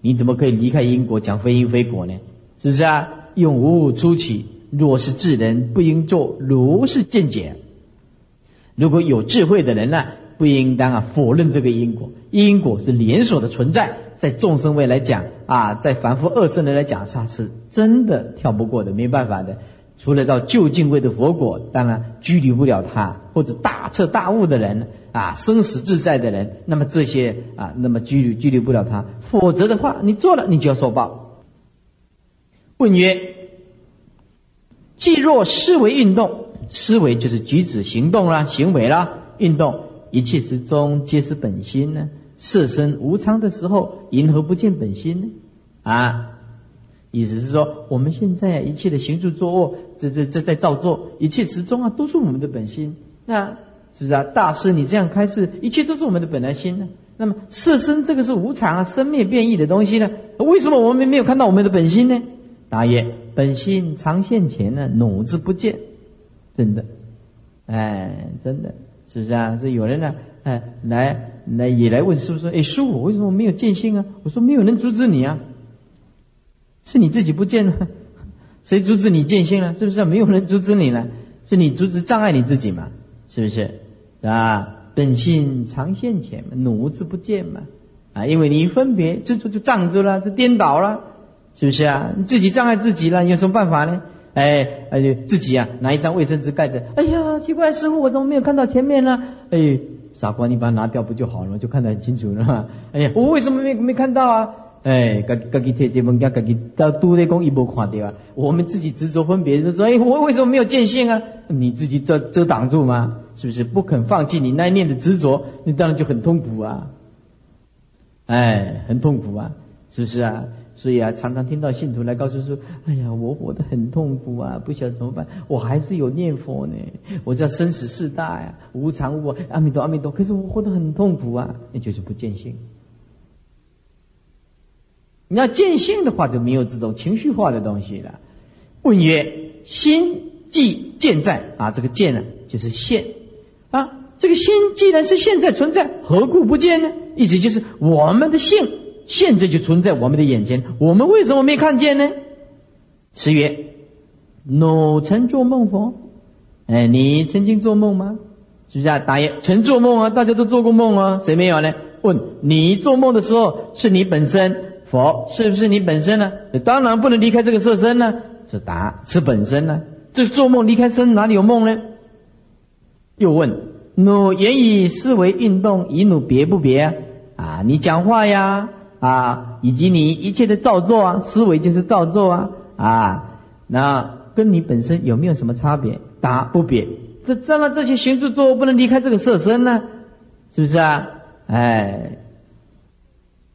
你怎么可以离开因果，讲非因非果呢？是不是啊？用无出起。若是智人，不应做如是见解。如果有智慧的人呢，不应当啊否认这个因果。因果是连锁的存在。在众生位来讲啊，在凡夫二圣人来讲，他是真的跳不过的，没办法的。除了到就近位的佛果，当然拘离不了他，或者大彻大悟的人啊，生死自在的人，那么这些啊，那么拘离拘离不了他。否则的话，你做了，你就要受报。问曰：既若思维运动，思维就是举止行动啦，行为啦，运动，一切之中皆是本心呢？色身无常的时候，因何不见本心呢？啊，意思是说，我们现在一切的行住坐卧，这这这在造作，一切时中啊，都是我们的本心。那是不是啊？大师，你这样开示，一切都是我们的本来心呢？那么色身这个是无常啊，生灭变异的东西呢？为什么我们没有看到我们的本心呢？答曰：本心常现前呢，努之不见。真的，哎，真的，是不是啊？是有人呢，哎，来。来也来问师傅说：“哎，师傅，为什么没有见性啊？”我说：“没有人阻止你啊，是你自己不见了。”谁阻止你见性了？是不是？没有人阻止你了，是你阻止障碍你自己嘛？是不是？啊，本性常现前嘛，奴之不见嘛。啊，因为你分别执着就障住了，就颠倒了，是不是啊？你自己障碍自己了，有什么办法呢？哎，而且自己啊，拿一张卫生纸盖着。哎呀，奇怪，师傅，我怎么没有看到前面呢？哎，傻瓜，你把它拿掉不就好了？就看得很清楚了嘛。哎呀，我为什么没没看到啊？哎，自自己贴这门，自己到都内公一波看掉啊。我们自己执着分别，就说，哎，我为什么没有见性啊？你自己遮遮挡住吗？是不是不肯放弃你那一念的执着？你当然就很痛苦啊。哎，很痛苦啊，是不是啊？所以啊，常常听到信徒来告诉说：“哎呀，我活得很痛苦啊，不晓得怎么办。我还是有念佛呢，我叫生死四大呀，无常无我，阿弥陀阿弥陀。可是我活得很痛苦啊，那就是不见性。你要见性的话，就没有这种情绪化的东西了。问曰：心即见在啊，这个见呢，就是现啊。这个心既然是现在存在，何故不见呢？意思就是我们的性。”现在就存在我们的眼前，我们为什么没看见呢？十曰：汝曾做梦否？哎，你曾经做梦吗？是不是啊？答曰：曾做梦啊，大家都做过梦啊，谁没有呢？问你做梦的时候是你本身否？是不是你本身呢？当然不能离开这个色身呢。是答是本身呢。这做梦离开身哪里有梦呢？又问：汝言以思维运动，以汝别不别啊？啊，你讲话呀？啊，以及你一切的造作啊，思维就是造作啊，啊，那跟你本身有没有什么差别？答不别。这当然这些行住坐不能离开这个色身呢，是不是啊？哎，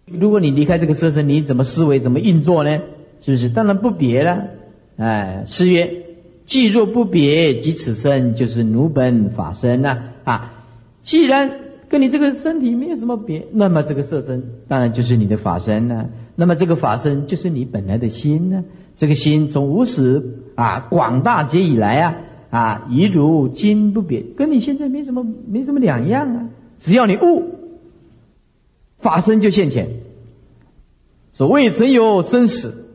如果你离开这个色身，你怎么思维，怎么运作呢？是不是？当然不别了。哎，诗曰：既若不别，即此身就是奴本法身呐。啊，既然。跟你这个身体没有什么别，那么这个色身当然就是你的法身呢。那么这个法身就是你本来的心呢。这个心从无始啊广大劫以来啊啊一如今不变，跟你现在没什么没什么两样啊。只要你悟，法身就现前。所谓曾有生死，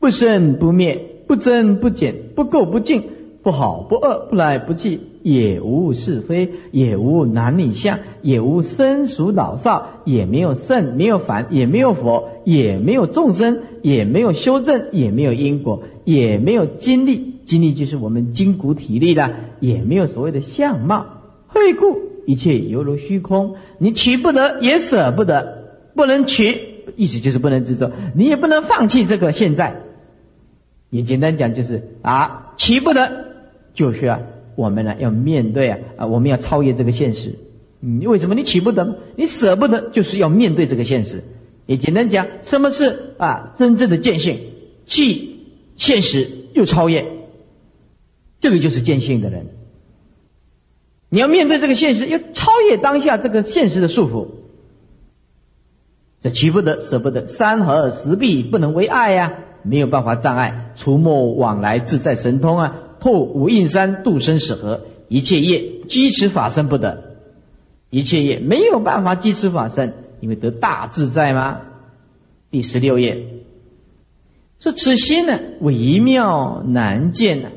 不生不灭，不增不减，不垢不净，不好不恶，不来不去。也无是非，也无男女相，也无生熟老少，也没有圣，没有凡，也没有佛，也没有众生，也没有修正，也没有因果，也没有经历，经历就是我们筋骨体力的，也没有所谓的相貌。会故？一切犹如虚空，你取不得，也舍不得，不能取，意思就是不能执着，你也不能放弃这个现在。也简单讲就是啊，取不得，就是啊。我们呢要面对啊啊，我们要超越这个现实。你为什么你取不得？你舍不得，就是要面对这个现实。也简单讲，什么是啊真正的见性？既现实又超越，这个就是见性的人。你要面对这个现实，要超越当下这个现实的束缚。这取不得，舍不得，山河石壁不能为爱呀，没有办法障碍，除莫往来自在神通啊。破五印山度生死河，一切业积持法身不得，一切业没有办法积持法身，因为得大自在吗？第十六页说此心呢微妙难见呐，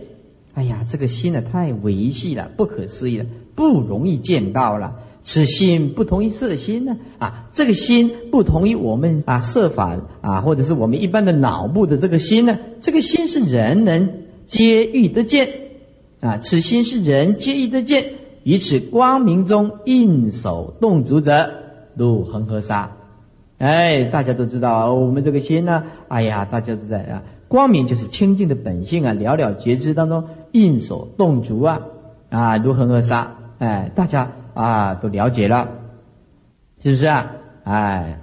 哎呀，这个心呢太维系了，不可思议了，不容易见到了。此心不同于色心呢啊，这个心不同于我们啊色法啊，或者是我们一般的脑部的这个心呢，这个心是人能。皆欲得见，啊，此心是人皆欲得见。于此光明中应手动足者，如恒河沙。哎，大家都知道，我们这个心呢，哎呀，大家都在啊，光明就是清净的本性啊，了了觉知当中应手动足啊，啊，如恒河沙。哎，大家啊都了解了，是不是啊？哎，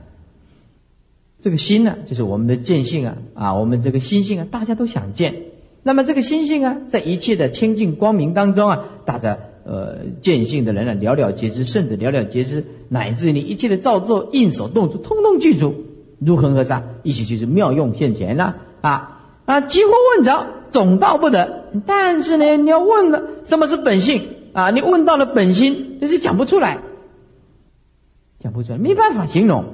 这个心呢，就是我们的见性啊，啊，我们这个心性啊，大家都想见。那么这个心性啊，在一切的清净光明当中啊，大家呃见性的人呢，了了皆知，甚至了了皆知，乃至你一切的造作、应手动作，通通具足，如恒河沙，一起就是妙用现前了啊啊！几乎问着，总到不得。但是呢，你要问了，什么是本性啊？你问到了本心，就是讲不出来，讲不出来，没办法形容。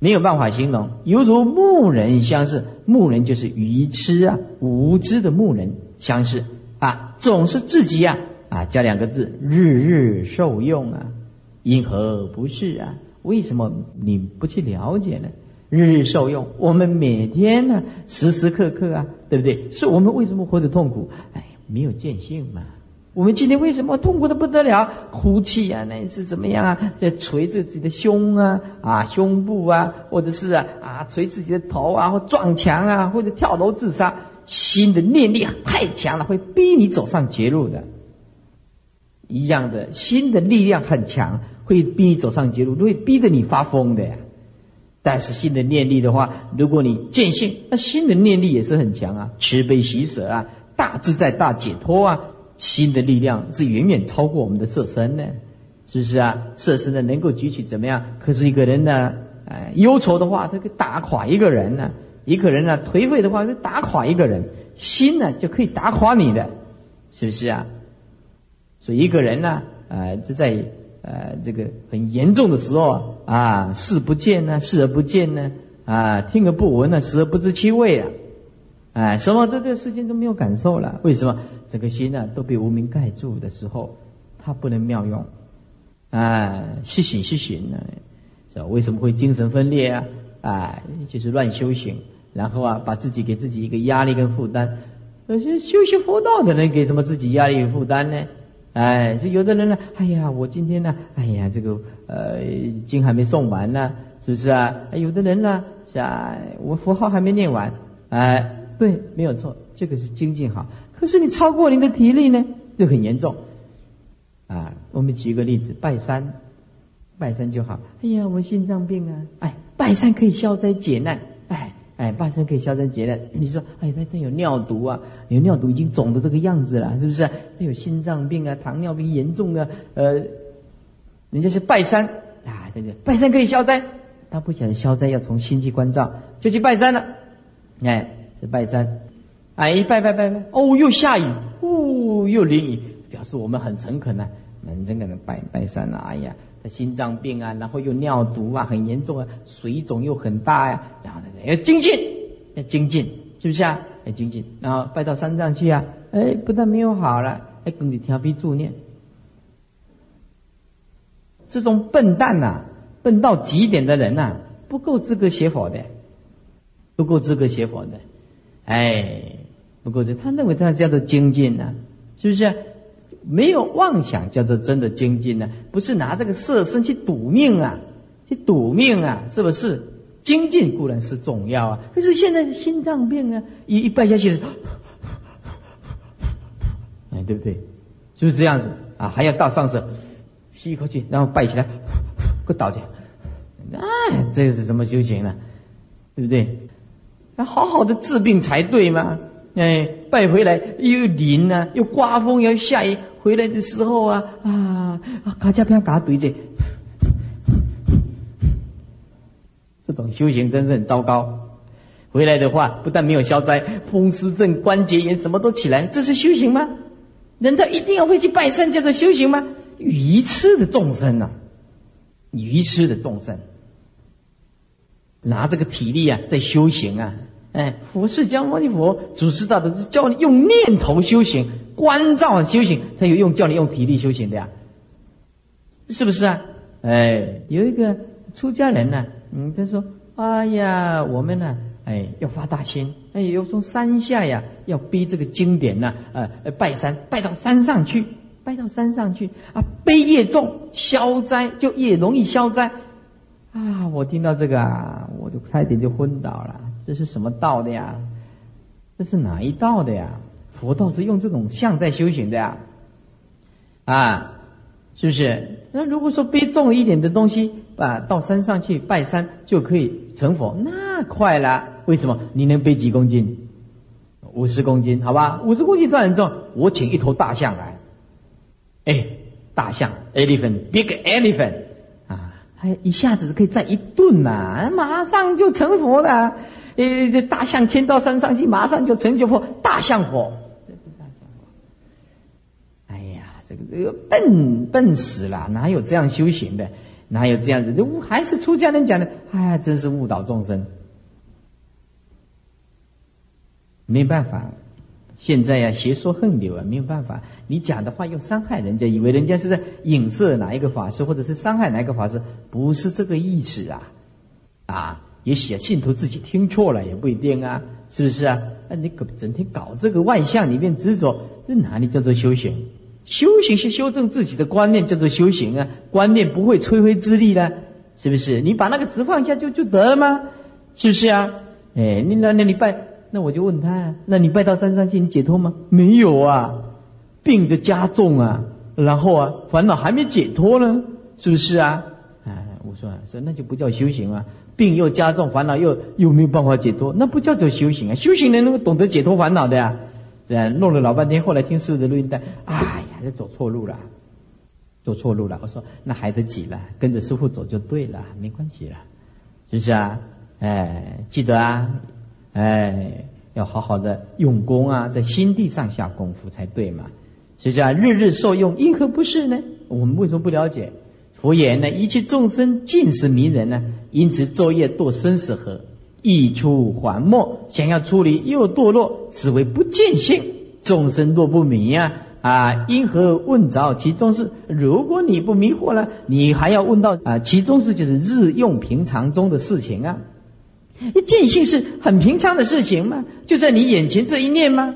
没有办法形容，犹如牧人相似。牧人就是愚痴啊，无知的牧人相似啊，总是自己啊啊，加两个字，日日受用啊，因何不是啊？为什么你不去了解呢？日日受用，我们每天呢，时时刻刻啊，对不对？是我们为什么活得痛苦？哎，没有见性嘛。我们今天为什么痛苦的不得了？呼气啊，那是怎么样啊？在捶自己的胸啊，啊，胸部啊，或者是啊啊，捶自己的头啊，或撞墙啊，或者跳楼自杀。心的念力太强了，会逼你走上绝路的。一样的，心的力量很强，会逼你走上绝路，会逼得你发疯的呀。但是心的念力的话，如果你见性，那心的念力也是很强啊，慈悲喜舍啊，大自在大解脱啊，心的力量是远远超过我们的色身的，是不是啊？色身呢能够举起怎么样？可是一个人呢，哎，忧愁的话，他可以打垮一个人呢；一个人呢颓废的话，就打垮一个人。心呢就可以打垮你的，是不是啊？所以一个人呢，呃，就在。呃，这个很严重的时候啊，视不见呢，视而不见呢，啊，听而不闻呢，食而不知其味啊，哎，什么这这个世间都没有感受了？为什么？整个心呢都被无名盖住的时候，它不能妙用，啊，是醒是醒呢？是吧？为什么会精神分裂啊？哎，就是乱修行，然后啊，把自己给自己一个压力跟负担。那些修习佛道的人，给什么自己压力与负担呢？哎，就有的人呢，哎呀，我今天呢，哎呀，这个呃经还没诵完呢，是不是啊？有的人呢，是啊，我佛号还没念完，哎，对，没有错，这个是精进好。可是你超过你的体力呢，就很严重。啊，我们举一个例子，拜山，拜山就好。哎呀，我心脏病啊，哎，拜山可以消灾解难，哎。哎，拜山可以消灾解难。你说，哎，他他有尿毒啊，有尿毒已经肿的这个样子了，是不是？他有心脏病啊，糖尿病严重的，呃，人家是拜山啊，对对，拜山可以消灾。他不晓得消灾要从心去关照，就去拜山了。哎，拜山，哎，拜拜拜拜，哦，又下雨，哦，又淋雨，表示我们很诚恳呐，很诚恳的拜拜山了。哎呀。心脏病啊，然后又尿毒啊，很严重啊，水肿又很大呀，然后呢要精进，要精进，是不是啊？要精进，然后拜到山上去啊，哎，不但没有好了，还跟你调皮助念。这种笨蛋呐，笨到极点的人呐，不够资格学佛的，不够资格学佛的，哎，不够资，他认为他叫做精进呢，是不是？没有妄想叫做真的精进呢？不是拿这个色身去赌命啊，去赌命啊，是不是？精进固然是重要啊，可是现在是心脏病啊，一一拜下去，哎，对不对？是不是这样子啊？还要到上身吸一口气，然后拜起来，给我倒下，哎，这是什么修行呢？对不对？要好好的治病才对嘛。哎，拜回来又淋啊，又刮风，又下雨。回来的时候啊啊，卡加片嘎对着，这种修行真是很糟糕。回来的话，不但没有消灾，风湿症、关节炎什么都起来，这是修行吗？难道一定要会去拜山叫做修行吗？愚痴的众生呐，愚痴的众生，拿这个体力啊在修行啊。哎，佛释迦牟尼佛主持道的是教你用念头修行。关照修行，才有用叫你用体力修行的呀，是不是啊？哎，有一个出家人呢，嗯，他说：“哎呀，我们呢，哎，要发大心，哎，要从山下呀，要背这个经典呢，呃，拜山，拜到山上去，拜到山上去啊，背越重，消灾就越容易消灾啊！我听到这个啊，我就差点就昏倒了。这是什么道的呀？这是哪一道的呀？”佛道是用这种相在修行的呀，啊，是不是？那如果说背重一点的东西，啊，到山上去拜山就可以成佛，那快了。为什么？你能背几公斤？五十公斤，好吧？五十公斤算很重。我请一头大象来，哎，大象，elephant，big elephant，啊，还一下子可以载一顿呐，马上就成佛了。呃，这大象牵到山上去，马上就成就佛，大象佛。这个这个笨笨死了，哪有这样修行的？哪有这样子？还是出家人讲的，哎，真是误导众生。没办法，现在呀，邪说横流啊，没有办法。你讲的话又伤害人家，以为人家是在影射哪一个法师，或者是伤害哪一个法师，不是这个意思啊！啊，也许信徒自己听错了，也不一定啊，是不是啊？那你可整天搞这个外向里面执着，这哪里叫做修行？修行是修正自己的观念，叫做修行啊！观念不会摧毁之力的，是不是？你把那个执放下就就得了吗？是不是啊？哎，你那那你拜，那我就问他，那你拜到山上去，你解脱吗？没有啊，病的加重啊，然后啊，烦恼还没解脱呢，是不是啊？哎，我说啊说那就不叫修行啊，病又加重，烦恼又又没有办法解脱，那不叫做修行啊！修行人能够懂得解脱烦恼的呀这。弄了老半天，后来听师傅的录音带，哎呀，这走错路了，走错路了。我说那还得急了，跟着师傅走就对了，没关系了，是不是啊？哎，记得啊，哎，要好好的用功啊，在心地上下功夫才对嘛，是不是啊？日日受用，因何不是呢？我们为什么不了解？佛言呢，一切众生尽是迷人呢，因此昼夜堕生死河。欲出还没，想要出离又堕落，只为不见性。众生若不迷呀，啊，因何问着其中事？如果你不迷惑了，你还要问到啊，其中事就是日用平常中的事情啊。见性是很平常的事情嘛，就在你眼前这一念吗？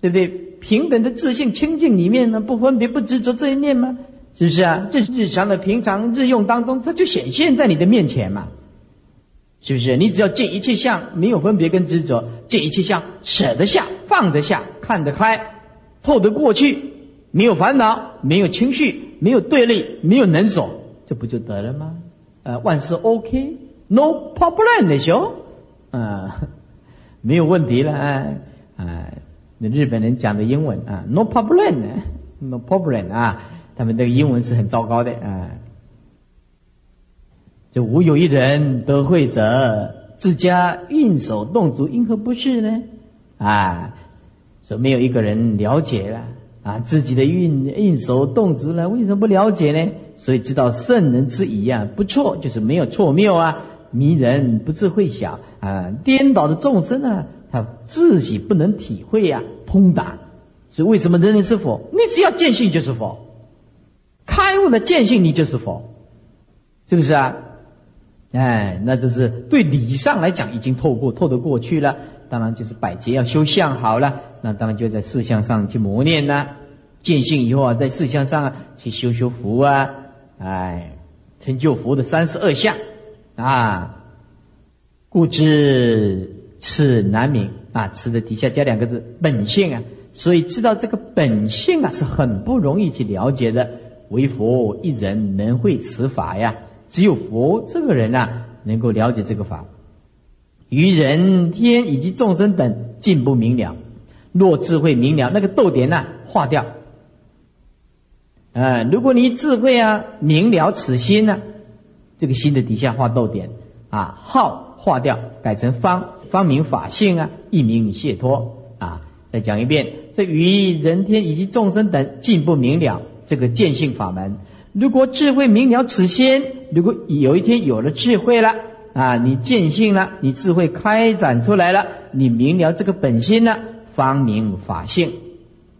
对不对？平等的自信清净里面呢，不分别不执着这一念吗？是不是啊？这日常的平常日用当中，它就显现在你的面前嘛。是不是？你只要见一切相，没有分别跟执着，见一切相，舍得下，放得下，看得开，透得过去，没有烦恼，没有情绪，没有对立，没有能所，这不就得了吗？呃，万事 OK，No problem 的修，啊，没有问题了啊！啊，那日本人讲的英文啊，No problem，No problem 啊，他们的英文是很糟糕的啊。就无有一人得慧者，自家运手动足，因何不是呢？啊，说没有一个人了解了啊，自己的运运手动足了，为什么不了解呢？所以知道圣人之疑啊，不错，就是没有错谬啊，迷人不智慧小啊，颠倒的众生啊，他自己不能体会呀，通达。所以为什么人人是佛？你只要见性就是佛，开悟的见性你就是佛，是不是啊？哎，那这是对理上来讲已经透过透得过去了。当然就是百劫要修相好了，那当然就在四相上去磨练了。见性以后啊，在四相上啊去修修福啊，哎，成就佛的三十二相啊。故知此难明啊，此的底下加两个字本性啊，所以知道这个本性啊是很不容易去了解的。为佛一人能会此法呀。只有佛这个人啊，能够了解这个法，于人天以及众生等尽不明了。若智慧明了，那个逗点呢，化掉。啊，如果你智慧啊明了此心呢，这个心的底下画逗点啊，好化掉，改成方，方明法性啊，一名解脱啊。再讲一遍，这于人天以及众生等尽不明了这个见性法门。如果智慧明了此心，如果有一天有了智慧了啊，你见性了，你智慧开展出来了，你明了这个本心了，方明法性。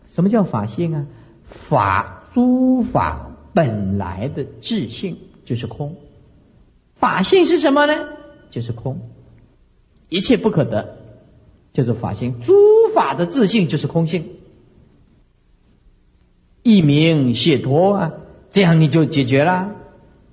什么叫法性啊？法诸法本来的自性就是空。法性是什么呢？就是空，一切不可得，就是法性。诸法的自性就是空性，一名解脱啊。这样你就解决了，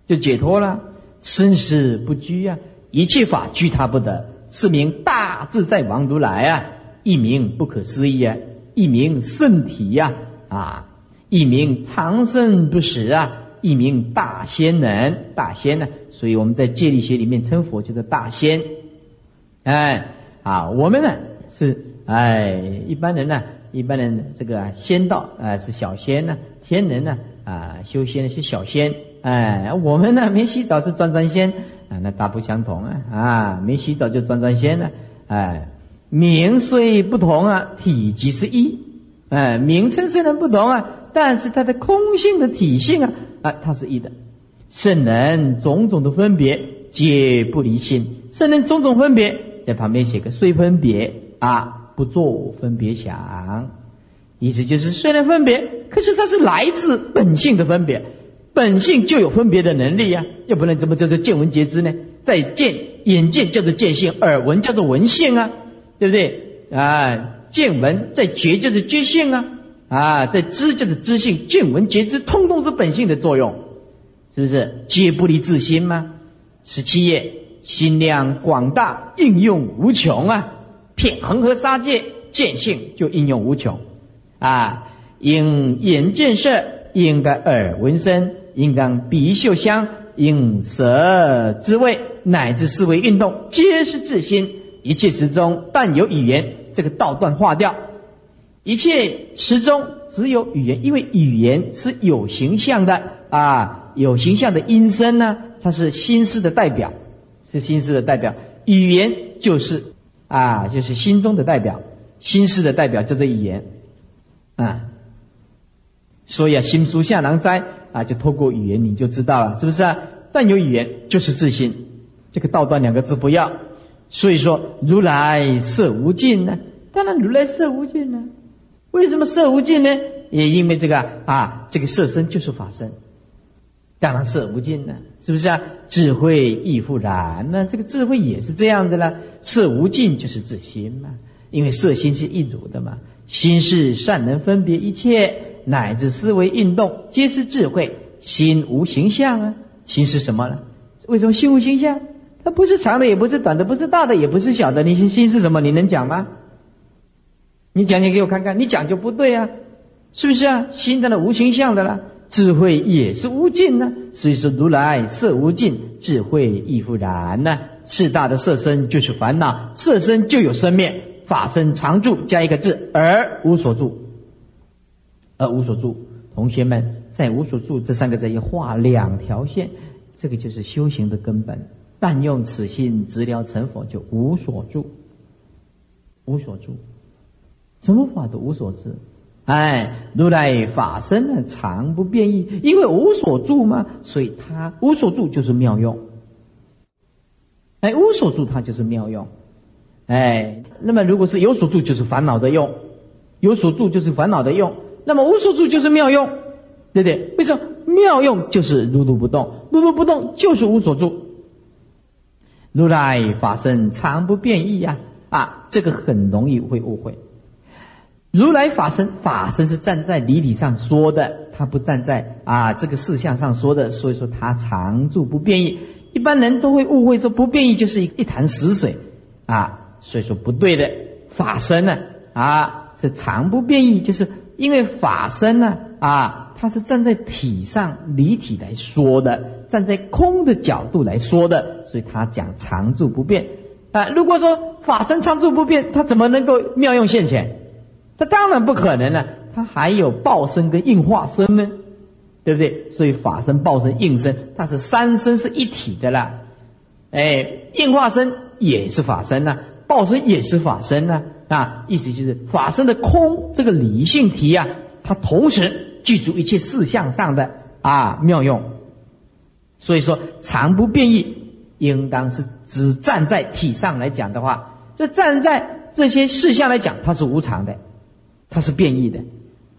就解脱了，生死不拘啊，一切法拘他不得，是名大自在王如来啊，一名不可思议啊，一名圣体呀啊，一名长生不死啊，一名大仙人，大仙呢，所以我们在戒律学里面称佛就是大仙，哎啊，我们呢是哎一般人呢，一般人这个仙道啊是小仙呢，天人呢。啊，修仙是小仙，哎，我们呢没洗澡是钻钻仙，啊，那大不相同啊，啊，没洗澡就钻钻仙了，哎，名虽不同啊，体积是一，哎，名称虽然不同啊，但是它的空性的体性啊，啊，它是一的，圣人种种的分别皆不离心，圣人种种分别在旁边写个虽分别啊，不做分别想，意思就是虽然分别，可是它是来自本性的分别，本性就有分别的能力呀，要不然怎么叫做见闻觉知呢？在见眼见叫做见性，耳闻叫做闻性啊，对不对？啊，见闻在觉就是觉性啊。啊，在知就是知性，见闻觉知，通通是本性的作用，是不是？皆不离自心吗？十七页，心量广大，应用无穷啊！遍恒河沙界，见性就应用无穷啊！应眼见色，应该耳闻声，应当鼻嗅香，应舌知味，乃至思维运动，皆是自心。一切时中，但有语言，这个道断化掉。一切时中只有语言，因为语言是有形象的啊，有形象的音声呢，它是心思的代表，是心思的代表。语言就是啊，就是心中的代表，心思的代表就这语言啊。所以啊，心书下囊斋啊，就透过语言你就知道了，是不是啊？但有语言就是自心，这个道断两个字不要。所以说，如来色无尽呢？当然，如来色无尽呢。为什么色无尽呢？也因为这个啊，这个色身就是法身，当然色无尽呢，是不是啊？智慧亦复然呢，这个智慧也是这样子了。色无尽就是自心嘛，因为色心是一组的嘛。心是善能分别一切，乃至思维运动，皆是智慧。心无形象啊，心是什么呢？为什么心无形象？它不是长的，也不是短的，不是大的，也不是小的。你心心是什么？你能讲吗？你讲讲给我看看，你讲就不对啊，是不是啊？心当然无形象的了，智慧也是无尽呢。所以说，如来色无尽，智慧亦复然呢。四大的色身就是烦恼，色身就有生灭，法身常住，加一个字而无所住，而无所住。同学们在无所住这三个字一画两条线，这个就是修行的根本。但用此心直了成佛，就无所住，无所住。什么法都无所知，哎，如来法身呢，常不变异，因为无所住嘛，所以他无所住就是妙用。哎，无所住它就是妙用，哎，那么如果是有所住，就是烦恼的用；有所住就是烦恼的用，那么无所住就是妙用，对不对？为什么妙用就是如如不动，如如不动就是无所住。如来法身常不变异呀，啊，这个很容易会误会。如来法身，法身是站在理理上说的，他不站在啊这个事项上说的，所以说他常住不变异。一般人都会误会说不变异就是一一潭死水，啊，所以说不对的。法身呢，啊是常不变异，就是因为法身呢，啊它是站在体上离体来说的，站在空的角度来说的，所以他讲常住不变。啊，如果说法身常住不变，他怎么能够妙用现前？这当然不可能了，它还有报身跟应化身呢，对不对？所以法身、报身、应身，它是三身是一体的啦。哎，应化身也是法身呐，报身也是法身呐。啊，意思就是法身的空这个理性体啊，它同时具足一切事项上的啊妙用。所以说常不变异，应当是只站在体上来讲的话，这站在这些事项来讲，它是无常的。它是变异的，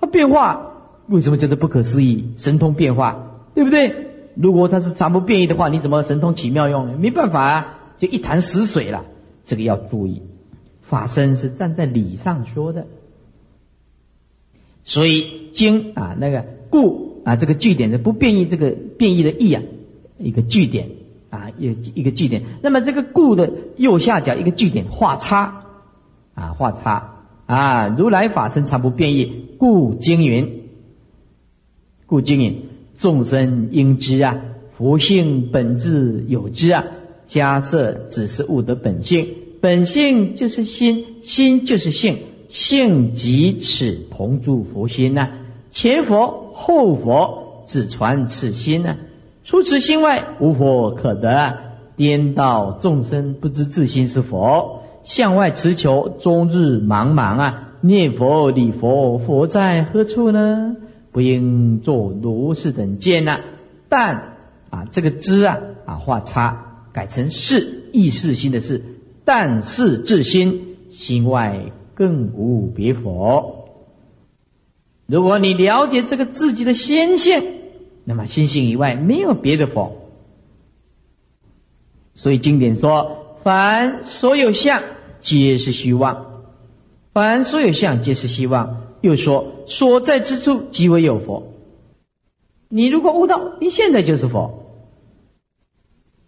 它变化为什么叫做不可思议？神通变化，对不对？如果它是常不变异的话，你怎么神通起妙用呢？没办法啊，就一潭死水了。这个要注意，法身是站在理上说的，所以经啊那个故啊这个句点的不变异，这个变异的异啊一个句点啊一一个句点。那么这个故的右下角一个句点画叉啊画叉。啊，如来法身常不变异，故经云，故经云，众生应知啊，佛性本质有之啊，假设只是悟得本性，本性就是心，心就是性，性即此同住佛心呐，前佛后佛只传此心呐，除此心外无佛可得，颠倒众生不知自心是佛。向外持求，终日茫茫啊！念佛礼佛，佛在何处呢？不应作如是等见呐。但啊，这个知啊啊画叉改成是意识心的是，但是自心心外更无别佛。如果你了解这个自己的心性，那么心性以外没有别的佛。所以经典说，凡所有相皆是虚妄，凡所有相皆是虚妄。又说所在之处即为有佛。你如果悟道，你现在就是佛。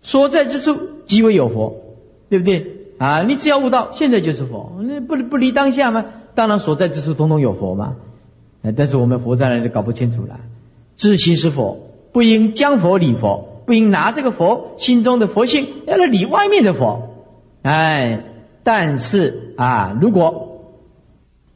所在之处即为有佛，对不对？啊，你只要悟道，现在就是佛。那不不离当下吗？当然所在之处通通有佛嘛。但是我们佛在那里搞不清楚了。自心是佛，不应将佛理佛，不应拿这个佛心中的佛性要来理外面的佛。哎，但是啊，如果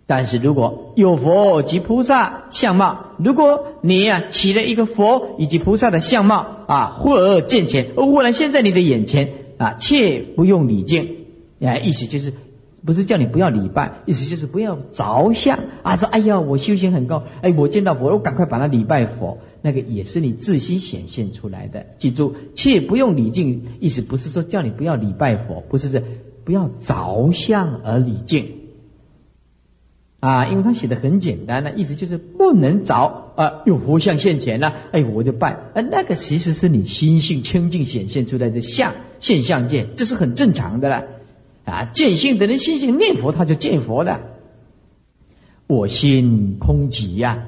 但是如果有佛及菩萨相貌，如果你呀起了一个佛以及菩萨的相貌啊，忽而见前，忽然现在你的眼前啊，切不用礼敬。哎，意思就是。不是叫你不要礼拜，意思就是不要着相啊！说哎呀，我修行很高，哎，我见到佛，我赶快把他礼拜佛。那个也是你自心显现出来的。记住，切不用礼敬，意思不是说叫你不要礼拜佛，不是这，不要着相而礼敬啊！因为他写的很简单的意思就是不能着啊，有佛像现前了，哎，我就拜。啊，那个其实是你心性清净显现出来的相现象见，这是很正常的了。啊，见性的人心性念佛，他就见佛了。我心空寂呀，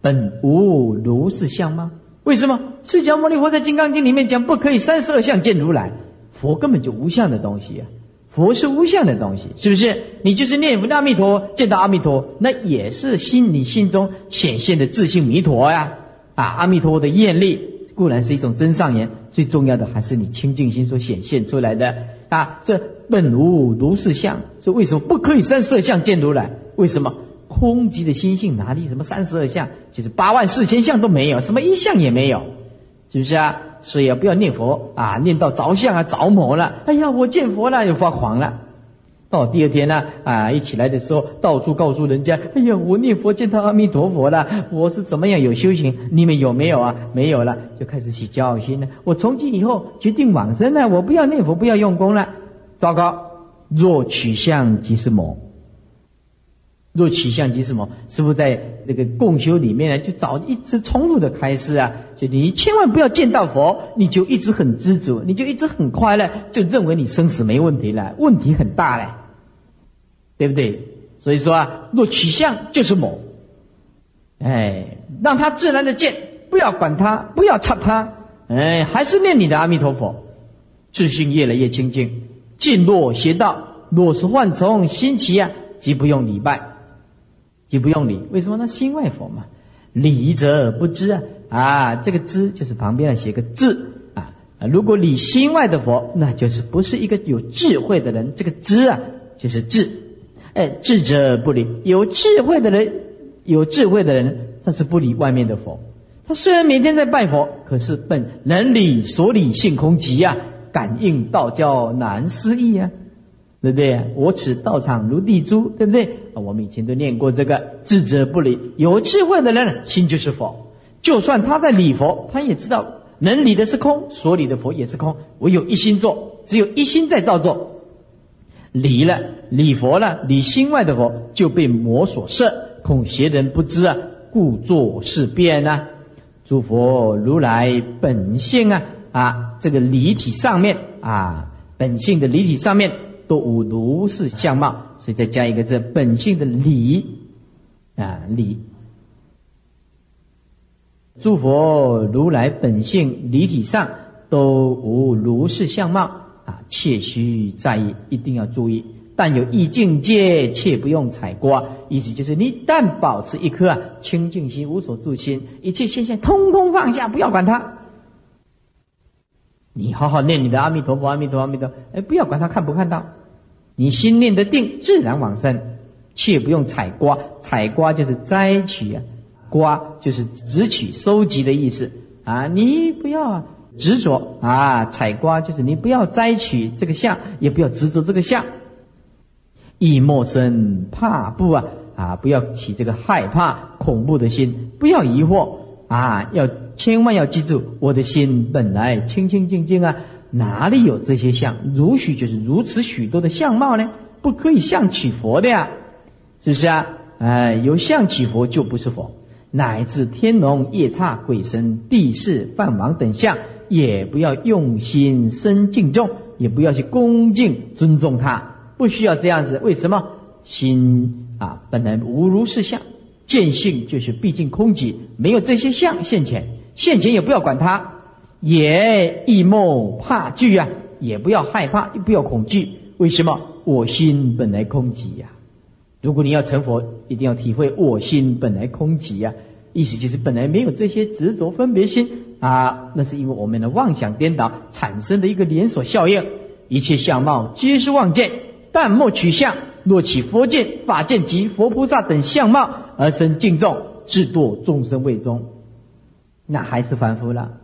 本无如是相吗？为什么释迦牟尼佛在《金刚经》里面讲不可以三十二相见如来？佛根本就无相的东西啊！佛是无相的东西，是不是？你就是念佛阿弥陀，见到阿弥陀，那也是心你心中显现的自性弥陀呀！啊，阿弥陀的愿力固然是一种真上言，最重要的还是你清净心所显现出来的啊！这。本无如是相，所以为什么不可以三十二相见如来？为什么空寂的心性哪里什么三十二相？就是八万四千相都没有，什么一相也没有，是不是啊？所以也，不要念佛啊，念到着相啊着魔了。哎呀，我见佛了，又发狂了。到第二天呢啊，一起来的时候，到处告诉人家：哎呀，我念佛见到阿弥陀佛了，我是怎么样有修行？你们有没有啊？没有了，就开始起骄傲心了。我从今以后决定往生了，我不要念佛，不要用功了。糟糕！若取相即是魔。若取相即是魔。师傅在这个共修里面呢，就找一直冲突的开始啊，就你千万不要见到佛，你就一直很知足，你就一直很快乐，就认为你生死没问题了，问题很大嘞，对不对？所以说啊，若取相就是魔。哎，让他自然的见，不要管他，不要插他，哎，还是念你的阿弥陀佛，自信越来越清净。静若邪道，若是幻从心起啊，即不用礼拜，就不用理。为什么呢？心外佛嘛，理则不知啊啊！这个知就是旁边要写个字啊！如果理心外的佛，那就是不是一个有智慧的人。这个知啊，就是智，哎，智者不理。有智慧的人，有智慧的人，他是不理外面的佛。他虽然每天在拜佛，可是本能理所理性空极啊。感应道教难思议啊，对不对？我此道场如地珠，对不对？我们以前都念过这个智者不离，有智慧的人心就是佛。就算他在理佛，他也知道能理的是空，所理的佛也是空。唯有一心做，只有一心在造作。离了理佛了，理心外的佛就被魔所摄，恐邪人不知啊，故作事变啊。诸佛如来本性啊。啊，这个离体上面啊，本性的离体上面都无如是相貌，所以再加一个这本性的理啊理。诸佛如来本性离体上都无如是相貌啊，切须在意，一定要注意。但有意境界，切不用采刮。意思就是，你但保持一颗清净心，无所住心，一切现象通通放下，不要管它。你好好念你的阿弥陀佛，阿弥陀佛，阿弥陀。哎，不要管他看不看到，你心念的定，自然往生，切不用采瓜。采瓜就是摘取啊，瓜就是只取、收集的意思啊。你不要执着啊，采瓜就是你不要摘取这个相，也不要执着这个相。亦莫生怕不啊啊，不要起这个害怕、恐怖的心，不要疑惑。啊，要千万要记住，我的心本来清清净净啊，哪里有这些相？如许就是如此许多的相貌呢？不可以相起佛的呀，是不是啊？哎，有相起佛就不是佛，乃至天龙夜叉鬼神地势梵王等相，也不要用心生敬重，也不要去恭敬尊重他，不需要这样子。为什么？心啊，本来无如是相。见性就是毕竟空寂，没有这些相现前，现前也不要管它，也易莫怕惧啊，也不要害怕，也不要恐惧。为什么？我心本来空寂呀。如果你要成佛，一定要体会我心本来空寂呀。意思就是本来没有这些执着分别心啊，那是因为我们的妄想颠倒产生的一个连锁效应。一切相貌皆是妄见，但莫取相。若起佛见、法见及佛菩萨等相貌而生敬重，自堕众生位中，那还是凡夫了。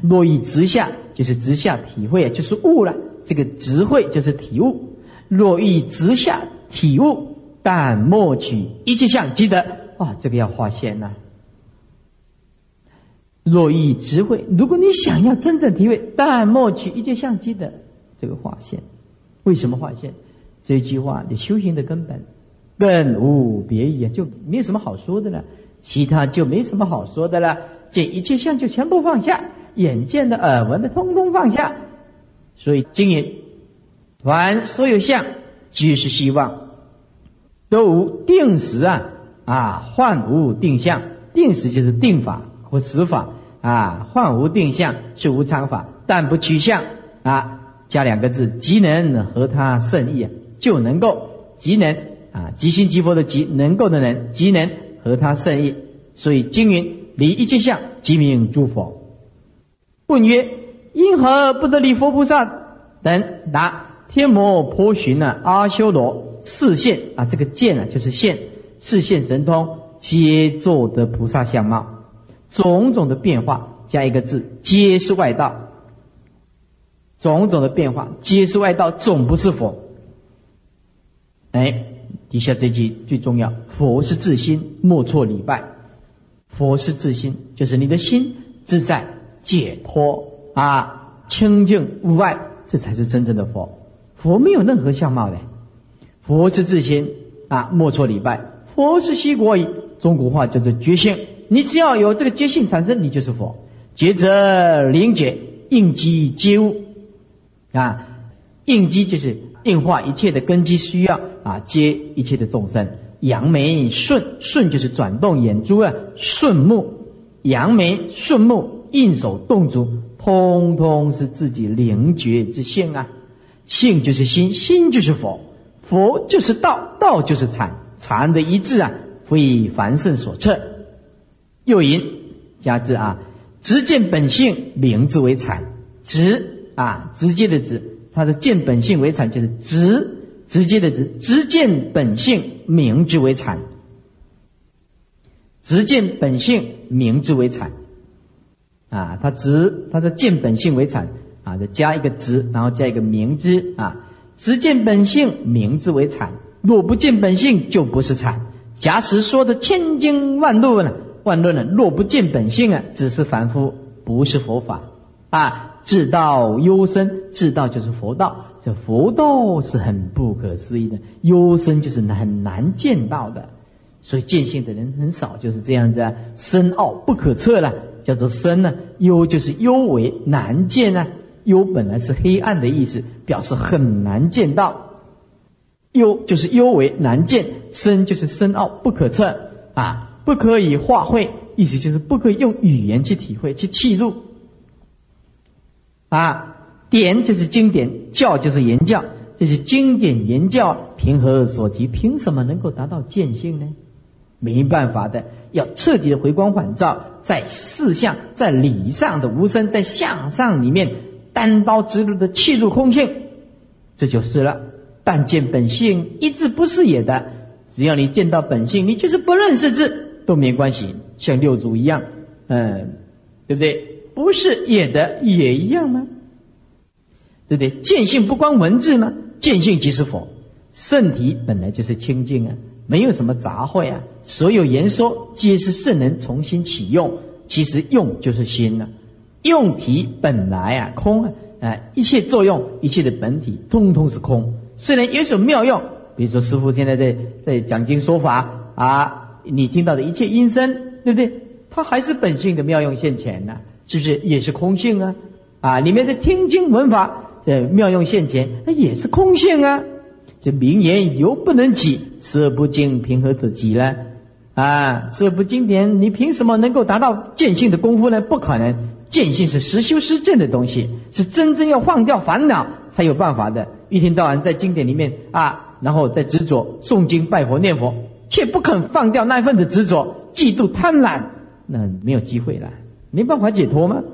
若以直下，就是直下体会，就是悟了。这个直会就是体悟。若以直下体悟，但莫取一切相即得。啊，这个要划线呐。若以直会，如果你想要真正体会，但莫取一切相即得，这个划线。为什么划线？这句话，你修行的根本，更无别意啊，就没什么好说的了。其他就没什么好说的了。见一切相就全部放下，眼见的、耳闻的，通通放下。所以经营，凡所有相，皆是希望，都无定时啊啊，幻无定相。定时就是定法或实法啊，幻无定相是无常法，但不取相啊，加两个字，即能和他甚意啊。就能够即能啊，即心即佛的即能够的人，即能和他甚异。所以经云：离一切相，即名诸佛。问曰：因何不得离佛菩萨等？答：天魔颇寻呢，阿修罗视现啊，这个见啊就是现，视现神通，皆作得菩萨相貌，种种的变化，加一个字，皆是外道。种种的变化，皆是外道，总不是佛。哎，底下这句最重要：佛是自心，莫错礼拜。佛是自心，就是你的心自在、解脱啊，清净无碍，这才是真正的佛。佛没有任何相貌的，佛是自心啊，莫错礼拜。佛是西国语，中国话叫做觉性。你只要有这个觉性产生，你就是佛。觉者灵觉，应机皆物啊，应机就是应化一切的根基需要。啊，接一切的众生，扬眉顺顺就是转动眼珠啊，顺目，扬眉顺目，应手动足，通通是自己灵觉之性啊。性就是心，心就是佛，佛就是道，道就是禅，禅的一致啊，非凡圣所测。又引加之啊，直见本性，名字为禅。直啊，直接的直，它的见本性为禅，就是直。直接的直，直见本性，名之为禅。直见本性，名之为禅。啊，它直，它的见本性为禅。啊，再加一个直，然后加一个名之。啊，直见本性，名之为禅。若不见本性，就不是禅。假使说的千经万论呢，万论呢，若不见本性啊，只是凡夫，不是佛法。啊，至道幽深，至道就是佛道。这佛道是很不可思议的，幽深就是很难见到的，所以见性的人很少，就是这样子啊，深奥不可测了，叫做深呢。幽就是幽为难见呢，幽本来是黑暗的意思，表示很难见到。幽就是幽为难见，深就是深奥不可测啊，不可以化会，意思就是不可以用语言去体会去契入啊。典就是经典，教就是言教，这是经典言教，凭何所及？凭什么能够达到见性呢？没办法的，要彻底的回光返照，在事相、在理上的无声，在相上里面单刀直入的切入空性，这就是了。但见本性，一字不是也的。只要你见到本性，你就是不认识字都没关系，像六祖一样，嗯，对不对？不是也的也一样吗？对不对？见性不光文字吗？见性即是佛，圣体本来就是清净啊，没有什么杂秽啊。所有言说皆是圣人重新启用，其实用就是心了。用体本来啊空啊，啊一切作用一切的本体通通是空。虽然有所妙用，比如说师父现在在在讲经说法啊，你听到的一切音声，对不对？它还是本性的妙用现前呢，是不是也是空性啊？啊，里面的听经闻法，呃，妙用现前，那也是空性啊。这名言犹不能及，色不精，凭何得及呢？啊，色不经典，你凭什么能够达到见性的功夫呢？不可能，见性是实修实证的东西，是真正要放掉烦恼才有办法的。一天到晚在经典里面啊，然后在执着诵经拜佛念佛，却不肯放掉那份的执着，嫉妒贪婪，那没有机会了，没办法解脱吗？